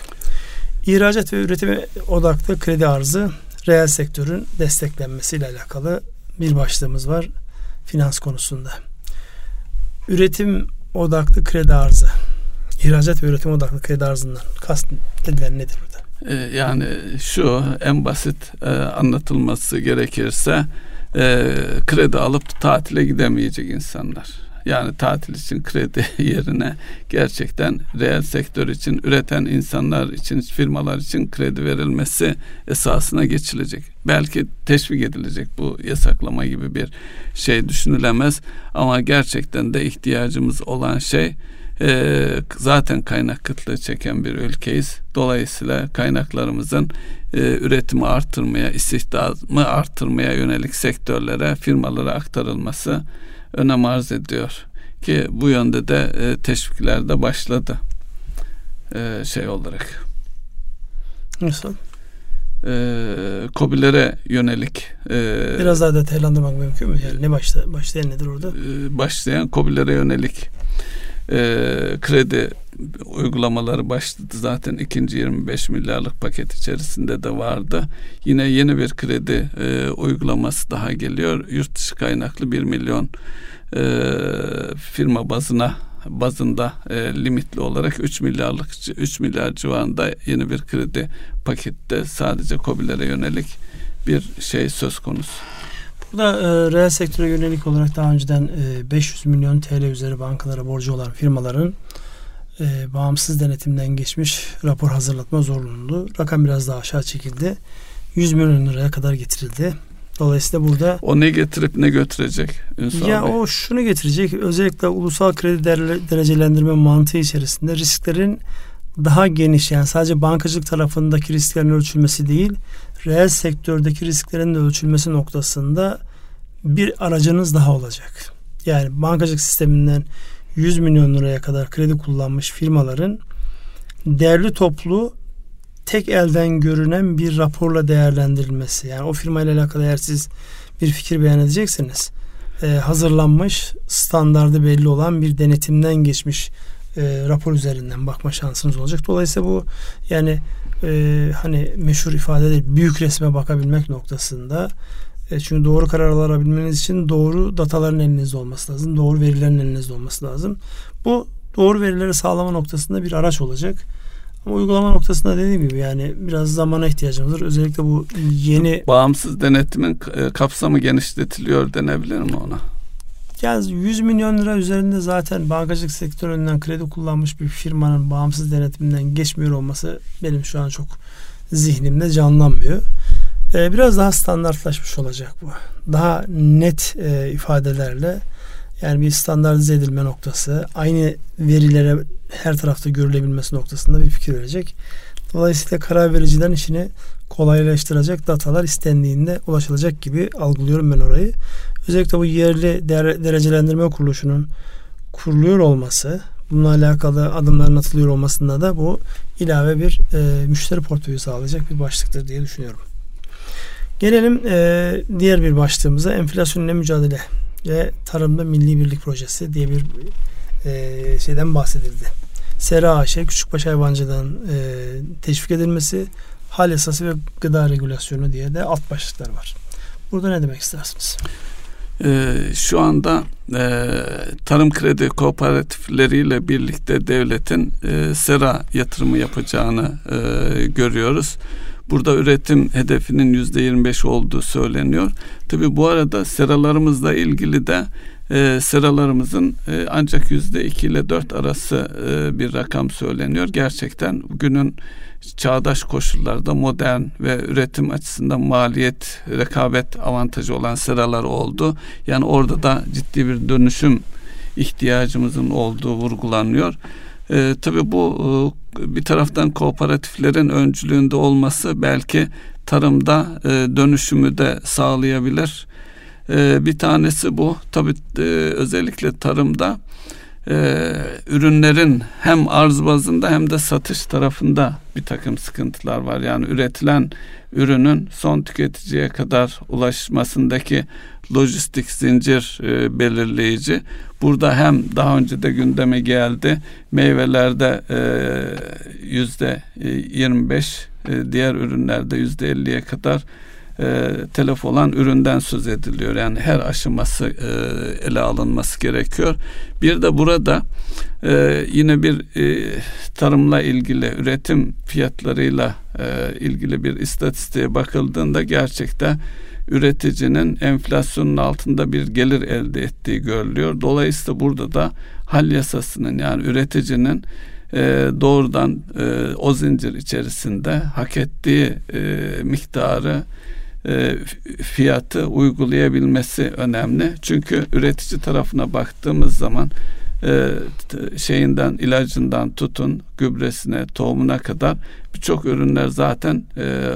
İhracat ve üretime odaklı kredi arzı reel sektörün desteklenmesiyle alakalı bir başlığımız var finans konusunda. Üretim odaklı kredi arzı. İhracat ve üretim odaklı kredi arzından kast edilen nedir burada? Ee, yani şu en basit e, anlatılması gerekirse e, kredi alıp tatile gidemeyecek insanlar yani tatil için kredi yerine gerçekten reel sektör için üreten insanlar için firmalar için kredi verilmesi esasına geçilecek. Belki teşvik edilecek bu yasaklama gibi bir şey düşünülemez ama gerçekten de ihtiyacımız olan şey e, zaten kaynak kıtlığı çeken bir ülkeyiz. Dolayısıyla kaynaklarımızın e, üretimi artırmaya, istihdamı artırmaya yönelik sektörlere, firmalara aktarılması önem arz ediyor ki bu yönde de e, teşvikler de başladı e, şey olarak. Nasıl? e, COBİ'lere yönelik e, biraz daha detaylandırmak mümkün mü? Yani ne başta başlayan nedir orada? E, başlayan COBİ'lere yönelik e, kredi uygulamaları başladı. Zaten ikinci 25 milyarlık paket içerisinde de vardı. Yine yeni bir kredi e, uygulaması daha geliyor. Yurt dışı kaynaklı 1 milyon e, firma bazına bazında e, limitli olarak 3 milyarlık 3 milyar civarında yeni bir kredi pakette sadece COBİ'lere yönelik bir şey söz konusu. Burada e, reel sektöre yönelik olarak daha önceden e, 500 milyon TL üzeri bankalara borcu olan firmaların e, bağımsız denetimden geçmiş rapor hazırlatma zorunluluğu. Rakam biraz daha aşağı çekildi. 100 milyon liraya kadar getirildi. Dolayısıyla burada o ne getirip ne götürecek Ünsal Ya Bey? o şunu getirecek. Özellikle ulusal kredi derecelendirme mantığı içerisinde risklerin daha geniş yani sadece bankacılık tarafındaki risklerin ölçülmesi değil, reel sektördeki risklerin de ölçülmesi noktasında bir aracınız daha olacak. Yani bankacılık sisteminden 100 milyon liraya kadar kredi kullanmış firmaların değerli toplu tek elden görünen bir raporla değerlendirilmesi. Yani o firmayla alakalı eğer siz bir fikir beyan edeceksiniz. E, hazırlanmış, standardı belli olan bir denetimden geçmiş e, rapor üzerinden bakma şansınız olacak. Dolayısıyla bu yani e, hani meşhur ifade değil, büyük resme bakabilmek noktasında e, çünkü doğru karar alabilmeniz için doğru dataların elinizde olması lazım. Doğru verilerin elinizde olması lazım. Bu doğru verileri sağlama noktasında bir araç olacak. Ama uygulama noktasında dediğim gibi yani biraz zamana ihtiyacımız var. Özellikle bu yeni... Bağımsız denetimin e, kapsamı genişletiliyor denebilir mi ona? Yani 100 milyon lira üzerinde zaten bankacılık sektöründen kredi kullanmış bir firmanın bağımsız denetiminden geçmiyor olması benim şu an çok zihnimde canlanmıyor. Ee, biraz daha standartlaşmış olacak bu. Daha net e, ifadelerle yani bir standartize edilme noktası, aynı verilere her tarafta görülebilmesi noktasında bir fikir verecek. Dolayısıyla karar vericilerin işini kolaylaştıracak datalar istendiğinde ulaşılacak gibi algılıyorum ben orayı. Özellikle bu yerli derecelendirme kuruluşunun kuruluyor olması, bununla alakalı adımların atılıyor olmasında da bu ilave bir e, müşteri portföyü sağlayacak bir başlıktır diye düşünüyorum. Gelelim e, diğer bir başlığımıza enflasyonla mücadele ve tarımda milli birlik projesi diye bir e, şeyden bahsedildi. Sera AŞ, küçükbaş hayvancılığın e, teşvik edilmesi, hal esası ve gıda regülasyonu diye de alt başlıklar var. Burada ne demek istersiniz? Ee, şu anda e, tarım kredi kooperatifleriyle birlikte devletin e, sera yatırımı yapacağını e, görüyoruz. Burada üretim hedefinin yüzde 25 olduğu söyleniyor. Tabi bu arada seralarımızla ilgili de e, seralarımızın e, ancak yüzde 2 ile 4 arası e, bir rakam söyleniyor. Gerçekten günün çağdaş koşullarda modern ve üretim açısından maliyet, rekabet avantajı olan seralar oldu. Yani orada da ciddi bir dönüşüm ihtiyacımızın olduğu vurgulanıyor. E, tabii bu e, bir taraftan kooperatiflerin öncülüğünde olması belki tarımda e, dönüşümü de sağlayabilir. E, bir tanesi bu. Tabii e, özellikle tarımda e, ürünlerin hem arz bazında hem de satış tarafında bir takım sıkıntılar var. Yani üretilen ürünün son tüketiciye kadar ulaşmasındaki lojistik zincir e, belirleyici. Burada hem daha önce de gündeme geldi meyvelerde e, yüzde 25 e, diğer ürünlerde yüzde 50'ye kadar e, telef olan üründen söz ediliyor. Yani her aşaması e, ele alınması gerekiyor. Bir de burada e, yine bir e, tarımla ilgili üretim fiyatlarıyla e, ilgili bir istatistiğe bakıldığında gerçekten üreticinin enflasyonun altında bir gelir elde ettiği görülüyor. Dolayısıyla burada da hal yasasının yani üreticinin e, doğrudan e, o zincir içerisinde hak ettiği e, miktarı e, fiyatı uygulayabilmesi önemli. Çünkü üretici tarafına baktığımız zaman e, şeyinden ilacından tutun gübresine tohumuna kadar birçok ürünler zaten e,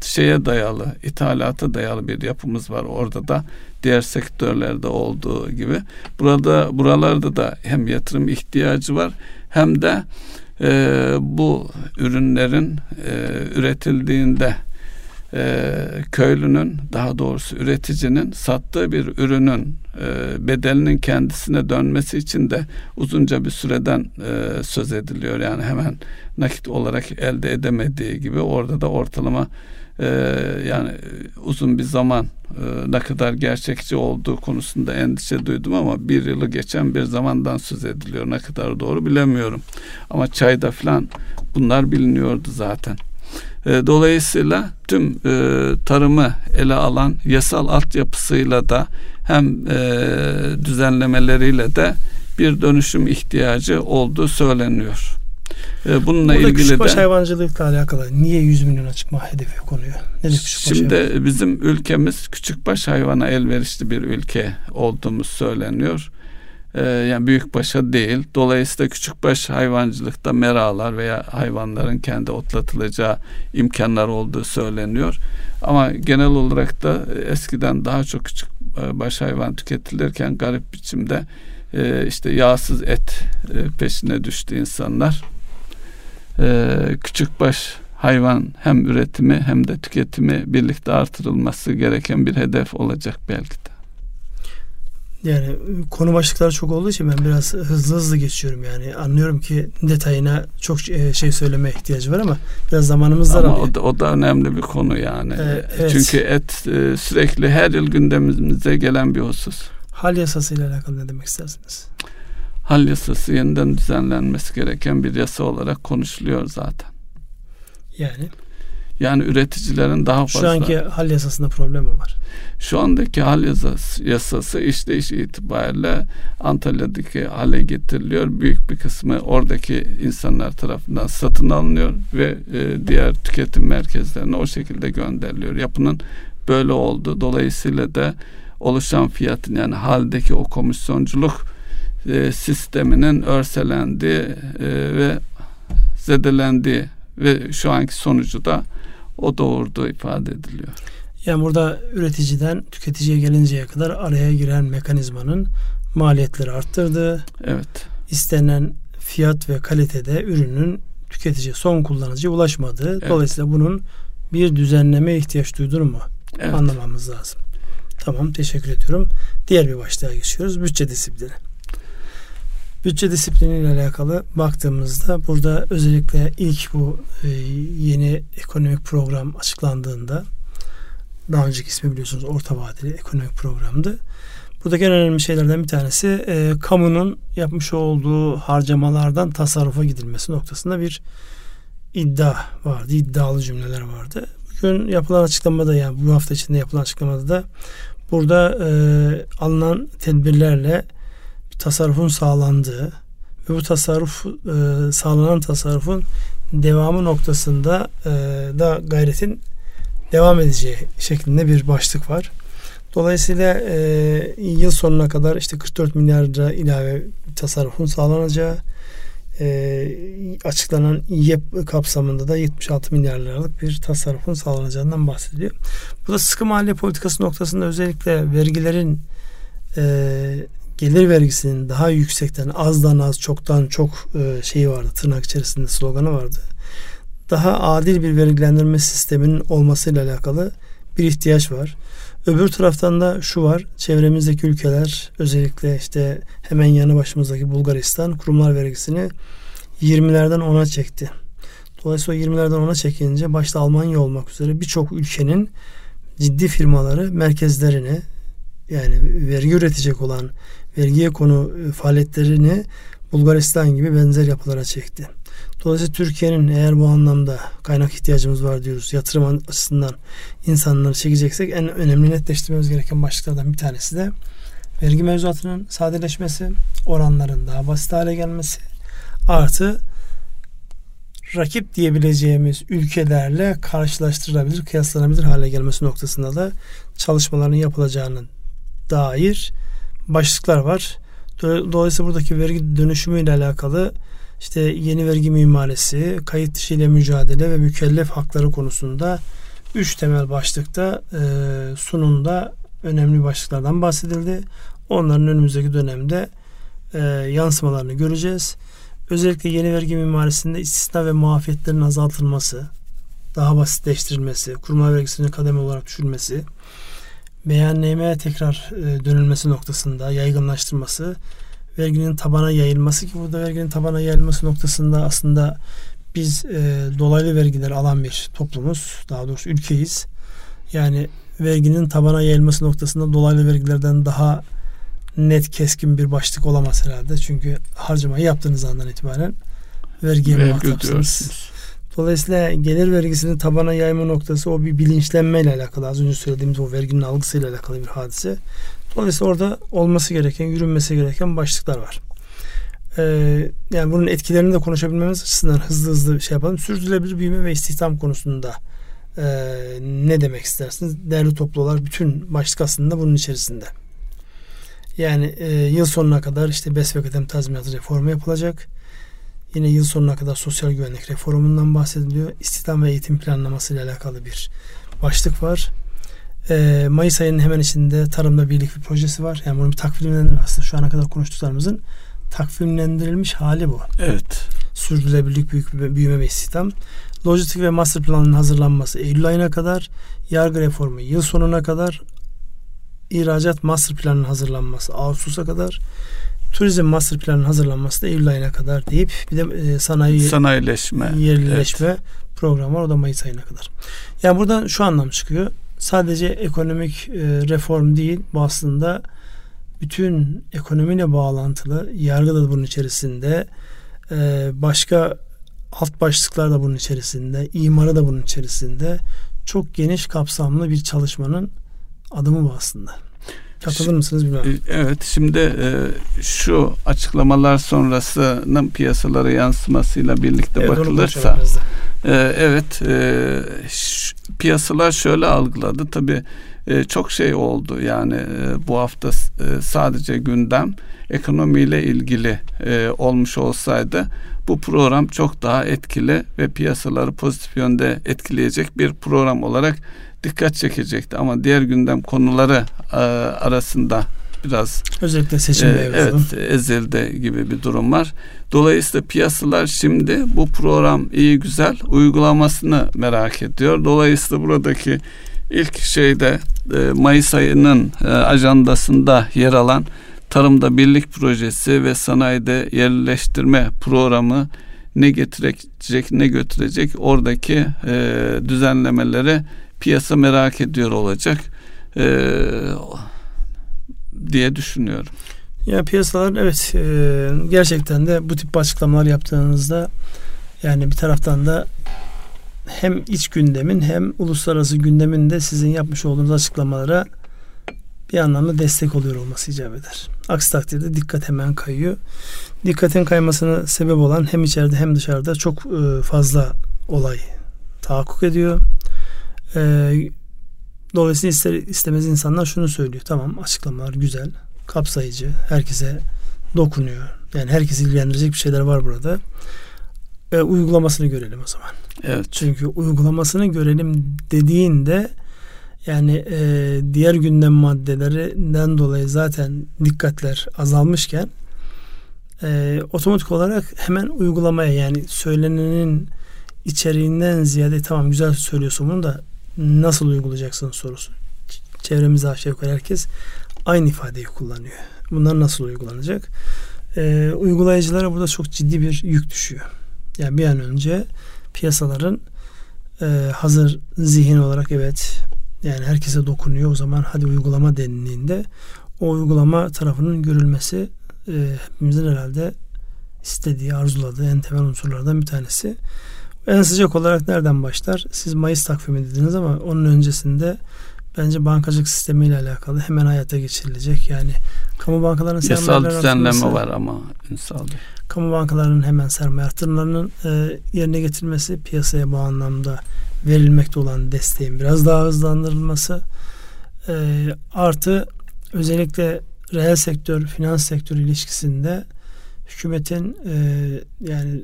şeye dayalı ithalata dayalı bir yapımız var orada da diğer sektörlerde olduğu gibi burada buralarda da hem yatırım ihtiyacı var hem de bu ürünlerin üretildiğinde e, köylünün daha doğrusu üreticinin sattığı bir ürünün e, bedelinin kendisine dönmesi için de uzunca bir süreden e, söz ediliyor. Yani hemen nakit olarak elde edemediği gibi orada da ortalama e, yani uzun bir zaman e, ne kadar gerçekçi olduğu konusunda endişe duydum ama bir yılı geçen bir zamandan söz ediliyor. Ne kadar doğru bilemiyorum. Ama çayda falan bunlar biliniyordu zaten. E, dolayısıyla tüm e, tarımı ele alan yasal altyapısıyla da hem e, düzenlemeleriyle de bir dönüşüm ihtiyacı olduğu söyleniyor. Bununla Burada ilgili küçükbaş de hayvancılıkla alakalı niye 100 milyona çıkma hedefi konuyor? Nedir Şimdi hayvan? bizim ülkemiz küçükbaş hayvana elverişli bir ülke olduğumuz söyleniyor. Ee, yani büyükbaşa değil. Dolayısıyla küçükbaş hayvancılıkta meralar veya hayvanların kendi otlatılacağı imkanlar olduğu söyleniyor. Ama genel olarak da eskiden daha çok küçük baş hayvan tüketilirken garip biçimde e, işte yağsız et e, peşine düştü insanlar. E, küçükbaş hayvan hem üretimi hem de tüketimi birlikte artırılması gereken bir hedef olacak belki de. Yani konu başlıkları çok olduğu için ben biraz hızlı hızlı geçiyorum yani. Anlıyorum ki detayına çok e, şey söyleme ihtiyacı var ama biraz zamanımız var. Ama o da, o da önemli bir konu yani. Ee, evet. Çünkü et e, sürekli her yıl gündemimize gelen bir husus. Hal yasası ile alakalı ne demek istersiniz? Hal yasası yeniden düzenlenmesi gereken bir yasa olarak konuşuluyor zaten. Yani? Yani üreticilerin daha fazla... Şu anki hal yasasında problem mi var? Şu andaki hal yasası, yasası işleyiş itibariyle Antalya'daki hale getiriliyor. Büyük bir kısmı oradaki insanlar tarafından satın alınıyor ve e, diğer tüketim merkezlerine o şekilde gönderiliyor. Yapının böyle oldu. Dolayısıyla da oluşan fiyatın yani haldeki o komisyonculuk e, sisteminin örselendiği e, ve zedelendiği ve şu anki sonucu da o doğurduğu ifade ediliyor. Yani burada üreticiden tüketiciye gelinceye kadar araya giren mekanizmanın maliyetleri arttırdığı, evet. istenen fiyat ve kalitede ürünün tüketici son kullanıcıya ulaşmadığı. Evet. Dolayısıyla bunun bir düzenleme ihtiyaç duyduğunu mu evet. anlamamız lazım. Tamam teşekkür ediyorum. Diğer bir başlığa geçiyoruz. Bütçe disiplini. Bütçe disiplini ile alakalı baktığımızda burada özellikle ilk bu e, yeni ekonomik program açıklandığında daha önceki ismi biliyorsunuz orta vadeli ekonomik programdı. Buradaki en önemli şeylerden bir tanesi e, kamunun yapmış olduğu harcamalardan tasarrufa gidilmesi noktasında bir iddia vardı. iddialı cümleler vardı. Bugün yapılan açıklamada yani bu hafta içinde yapılan açıklamada da burada e, alınan tedbirlerle tasarrufun sağlandığı ve bu tasarruf e, sağlanan tasarrufun devamı noktasında e, da gayretin devam edeceği şeklinde bir başlık var. Dolayısıyla e, yıl sonuna kadar işte 44 milyar lira ilave tasarrufun sağlanacağı e, açıklanan YEP kapsamında da 76 milyar liralık bir tasarrufun sağlanacağından bahsediliyor. Bu da sıkı maliye politikası noktasında özellikle vergilerin e, gelir vergisinin daha yüksekten azdan az çoktan çok e, şeyi vardı tırnak içerisinde sloganı vardı. Daha adil bir vergilendirme sisteminin olmasıyla alakalı bir ihtiyaç var. Öbür taraftan da şu var. Çevremizdeki ülkeler özellikle işte hemen yanı başımızdaki Bulgaristan kurumlar vergisini 20'lerden 10'a çekti. Dolayısıyla 20'lerden 10'a çekince başta Almanya olmak üzere birçok ülkenin ciddi firmaları merkezlerini yani vergi üretecek olan vergiye konu e, faaliyetlerini Bulgaristan gibi benzer yapılara çekti. Dolayısıyla Türkiye'nin eğer bu anlamda kaynak ihtiyacımız var diyoruz yatırım açısından insanları çekeceksek en önemli netleştirmemiz gereken başlıklardan bir tanesi de vergi mevzuatının sadeleşmesi, oranların daha basit hale gelmesi artı rakip diyebileceğimiz ülkelerle karşılaştırılabilir, kıyaslanabilir hale gelmesi noktasında da çalışmaların yapılacağını dair başlıklar var. Dolayısıyla buradaki vergi dönüşümü ile alakalı işte yeni vergi mimarisi, kayıt dışı ile mücadele ve mükellef hakları konusunda üç temel başlıkta e, sunumda önemli başlıklardan bahsedildi. Onların önümüzdeki dönemde e, yansımalarını göreceğiz. Özellikle yeni vergi mimarisinde istisna ve muafiyetlerin azaltılması, daha basitleştirilmesi, kurumlar vergisinin kademe olarak düşürülmesi, beyannameye tekrar e, dönülmesi noktasında yaygınlaştırması, verginin tabana yayılması ki burada verginin tabana yayılması noktasında aslında biz e, dolaylı vergiler alan bir toplumuz. Daha doğrusu ülkeyiz. Yani verginin tabana yayılması noktasında dolaylı vergilerden daha net keskin bir başlık olamaz herhalde. Çünkü harcamayı yaptığınız andan itibaren vergiye Vergi muhatapsınız. Dolayısıyla gelir vergisinin tabana yayma noktası o bir bilinçlenmeyle alakalı. Az önce söylediğimiz o verginin algısıyla alakalı bir hadise. Dolayısıyla orada olması gereken, yürünmesi gereken başlıklar var. Ee, yani bunun etkilerini de konuşabilmemiz açısından hızlı hızlı şey yapalım. Sürdürülebilir büyüme ve istihdam konusunda e, ne demek istersiniz? Değerli toplular bütün başlık aslında bunun içerisinde. Yani e, yıl sonuna kadar işte BES ve kadem tazminatı reformu yapılacak. Yine yıl sonuna kadar sosyal güvenlik reformundan bahsediliyor. İstihdam ve eğitim planlaması ile alakalı bir başlık var. E, Mayıs ayının hemen içinde tarımda birlik bir projesi var. Yani bunun bir takvimlendirme aslında şu ana kadar konuştuklarımızın takvimlendirilmiş hali bu. Evet. Sürdürülebilirlik büyük büyüme ve istihdam. Lojistik ve master planının hazırlanması Eylül ayına kadar, yargı reformu yıl sonuna kadar, ihracat master planının hazırlanması Ağustos'a kadar, turizm master planının hazırlanması da Eylül ayına kadar deyip bir de e, sanayi sanayileşme, yerleşme evet. programı var o da Mayıs ayına kadar. Yani buradan şu anlam çıkıyor. Sadece ekonomik e, reform değil bu aslında bütün ekonomiyle bağlantılı yargı da bunun içerisinde e, başka alt başlıklar da bunun içerisinde imarı da bunun içerisinde çok geniş kapsamlı bir çalışmanın adımı bu aslında. Katılır mısınız bilmiyorum. E, evet şimdi e, şu açıklamalar sonrasının piyasalara yansımasıyla birlikte evet, bakılırsa e, evet e, ş, piyasalar şöyle algıladı tabi e, çok şey oldu yani e, bu hafta e, sadece gündem ekonomiyle ilgili e, olmuş olsaydı bu program çok daha etkili ve piyasaları pozitif yönde etkileyecek bir program olarak dikkat çekecekti ama diğer gündem konuları e, arasında biraz özellikle seçim e, evet ezildi gibi bir durum var. Dolayısıyla piyasalar şimdi bu program iyi güzel uygulamasını merak ediyor. Dolayısıyla buradaki ilk şeyde e, Mayıs ayının e, ajandasında yer alan tarımda birlik projesi ve sanayide yerleştirme programı ne getirecek ne götürecek oradaki e, düzenlemeleri piyasa merak ediyor olacak e, diye düşünüyorum. Ya piyasalar evet e, gerçekten de bu tip açıklamalar yaptığınızda yani bir taraftan da hem iç gündemin hem uluslararası gündemin de sizin yapmış olduğunuz açıklamalara bir anlamda destek oluyor olması icap eder. Aksi takdirde dikkat hemen kayıyor. Dikkatin kaymasına sebep olan hem içeride hem dışarıda çok e, fazla olay tahakkuk ediyor. E, dolayısıyla ister istemez insanlar şunu söylüyor. Tamam açıklamalar güzel, kapsayıcı, herkese dokunuyor. Yani herkesi ilgilendirecek bir şeyler var burada. E, uygulamasını görelim o zaman. Evet. Çünkü uygulamasını görelim dediğinde yani e, diğer gündem maddelerinden dolayı zaten dikkatler azalmışken e, otomatik olarak hemen uygulamaya yani söylenenin içeriğinden ziyade tamam güzel söylüyorsun bunu da nasıl uygulayacaksın sorusu. Çevremizde aşağı yukarı herkes aynı ifadeyi kullanıyor. Bunlar nasıl uygulanacak? E, uygulayıcılara burada çok ciddi bir yük düşüyor. Yani bir an önce piyasaların e, hazır zihin olarak evet yani herkese dokunuyor o zaman hadi uygulama denildiğinde o uygulama tarafının görülmesi e, hepimizin herhalde istediği, arzuladığı en temel unsurlardan bir tanesi. En sıcak olarak nereden başlar? Siz Mayıs takvimi dediniz ama onun öncesinde bence bankacılık sistemiyle alakalı hemen hayata geçirilecek. Yani kamu bankalarının yasal düzenleme var ama Ünsal Kamu bankalarının hemen sermaye artırımlarının e, yerine getirilmesi piyasaya bu anlamda verilmekte olan desteğin biraz daha hızlandırılması e, artı özellikle reel sektör finans sektörü ilişkisinde hükümetin e, yani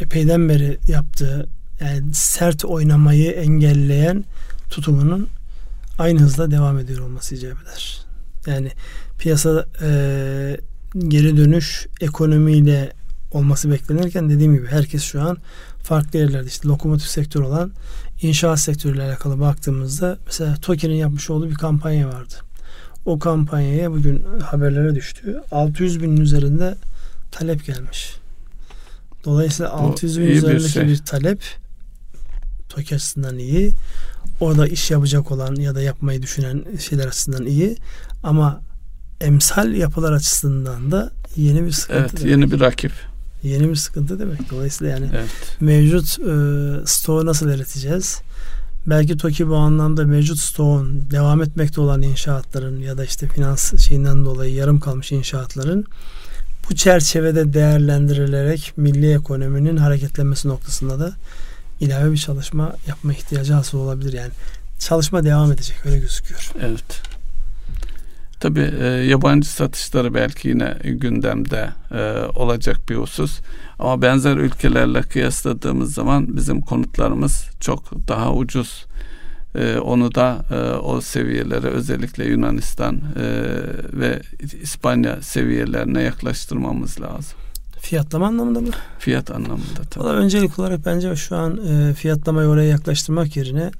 epeyden beri yaptığı yani sert oynamayı engelleyen tutumunun aynı hızla devam ediyor olması icap eder. Yani piyasa e, geri dönüş ekonomiyle olması beklenirken dediğim gibi herkes şu an farklı yerlerde işte lokomotif sektör olan inşaat sektörüyle alakalı baktığımızda mesela TOKİ'nin yapmış olduğu bir kampanya vardı. O kampanyaya bugün haberlere düştü. 600 binin üzerinde talep gelmiş. Dolayısıyla Bu 600 bin üzerindeki bir, şey. bir talep TOKİ açısından iyi. Orada iş yapacak olan ya da yapmayı düşünen şeyler açısından iyi. Ama emsal yapılar açısından da yeni bir sıkıntı. Evet, demek. yeni bir rakip. Yeni bir sıkıntı demek. Dolayısıyla yani evet. mevcut e, stoğu nasıl eriteceğiz? Belki TOKİ bu anlamda mevcut stoğun devam etmekte olan inşaatların ya da işte finans şeyinden dolayı yarım kalmış inşaatların bu çerçevede değerlendirilerek milli ekonominin hareketlenmesi noktasında da ilave bir çalışma yapma ihtiyacı hasıl olabilir. Yani çalışma devam edecek öyle gözüküyor. Evet. Tabi e, yabancı satışları belki yine gündemde e, olacak bir husus. Ama benzer ülkelerle kıyasladığımız zaman bizim konutlarımız çok daha ucuz. E, onu da e, o seviyelere özellikle Yunanistan e, ve İspanya seviyelerine yaklaştırmamız lazım. Fiyatlama anlamında mı? Fiyat anlamında tabii. Valla öncelik olarak bence şu an e, fiyatlamayı oraya yaklaştırmak yerine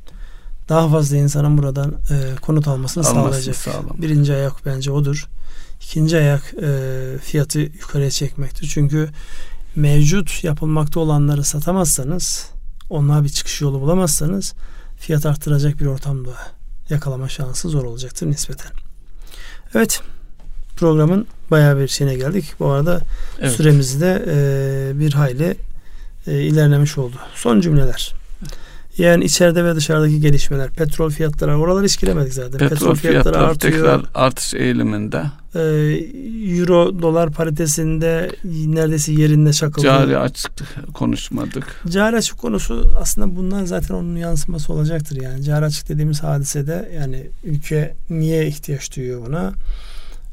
daha fazla insanın buradan e, konut almasını Almasını sağlayacak. Sağlam. Birinci ayak bence odur. İkinci ayak e, fiyatı yukarıya çekmektir. Çünkü mevcut yapılmakta olanları satamazsanız, onlara bir çıkış yolu bulamazsanız fiyat arttıracak bir ortamda yakalama şansı zor olacaktır nispeten. Evet, programın bayağı bir şeyine geldik. Bu arada evet. süremiz de e, bir hayli e, ilerlemiş oldu. Son cümleler. Yani içeride ve dışarıdaki gelişmeler, petrol fiyatları, oraları hiç giremedik zaten. Petrol, petrol fiyatları, fiyatları artıyor. tekrar artış eğiliminde. Ee, Euro dolar paritesinde neredeyse yerinde çakıldı. Cari açık konuşmadık. Cari açık konusu aslında bundan zaten onun yansıması olacaktır yani. Cari açık dediğimiz hadisede yani ülke niye ihtiyaç duyuyor buna?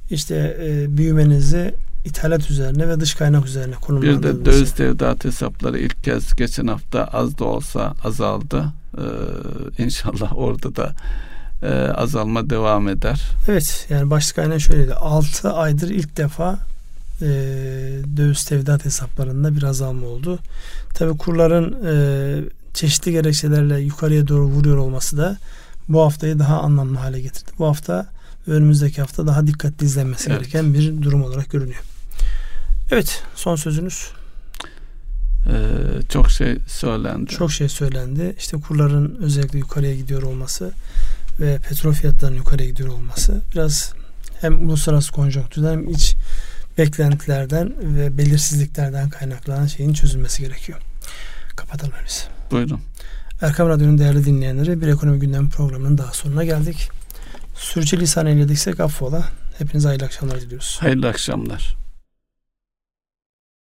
İşte e, büyümenizi ithalat üzerine ve dış kaynak üzerine konumlandırılması. Bir de döviz tevdiat hesapları ilk kez geçen hafta az da olsa azaldı. Ee, inşallah orada da e, azalma devam eder. Evet yani başlık aynen şöyleydi. 6 aydır ilk defa e, döviz tevdiat hesaplarında bir azalma oldu. Tabi kurların e, çeşitli gerekçelerle yukarıya doğru vuruyor olması da bu haftayı daha anlamlı hale getirdi. Bu hafta önümüzdeki hafta daha dikkatli izlenmesi evet. gereken bir durum olarak görünüyor. Evet son sözünüz. Ee, çok şey söylendi. Çok şey söylendi. İşte kurların özellikle yukarıya gidiyor olması ve petrol fiyatlarının yukarıya gidiyor olması biraz hem uluslararası konjonktürden hem iç beklentilerden ve belirsizliklerden kaynaklanan şeyin çözülmesi gerekiyor. Kapatalım öyleyse. Buyurun. Erkam Radyo'nun değerli dinleyenleri bir ekonomi gündemi programının daha sonuna geldik. Sürçülisan eylediksek affola. Hepinize hayırlı akşamlar diliyoruz. Hayırlı akşamlar.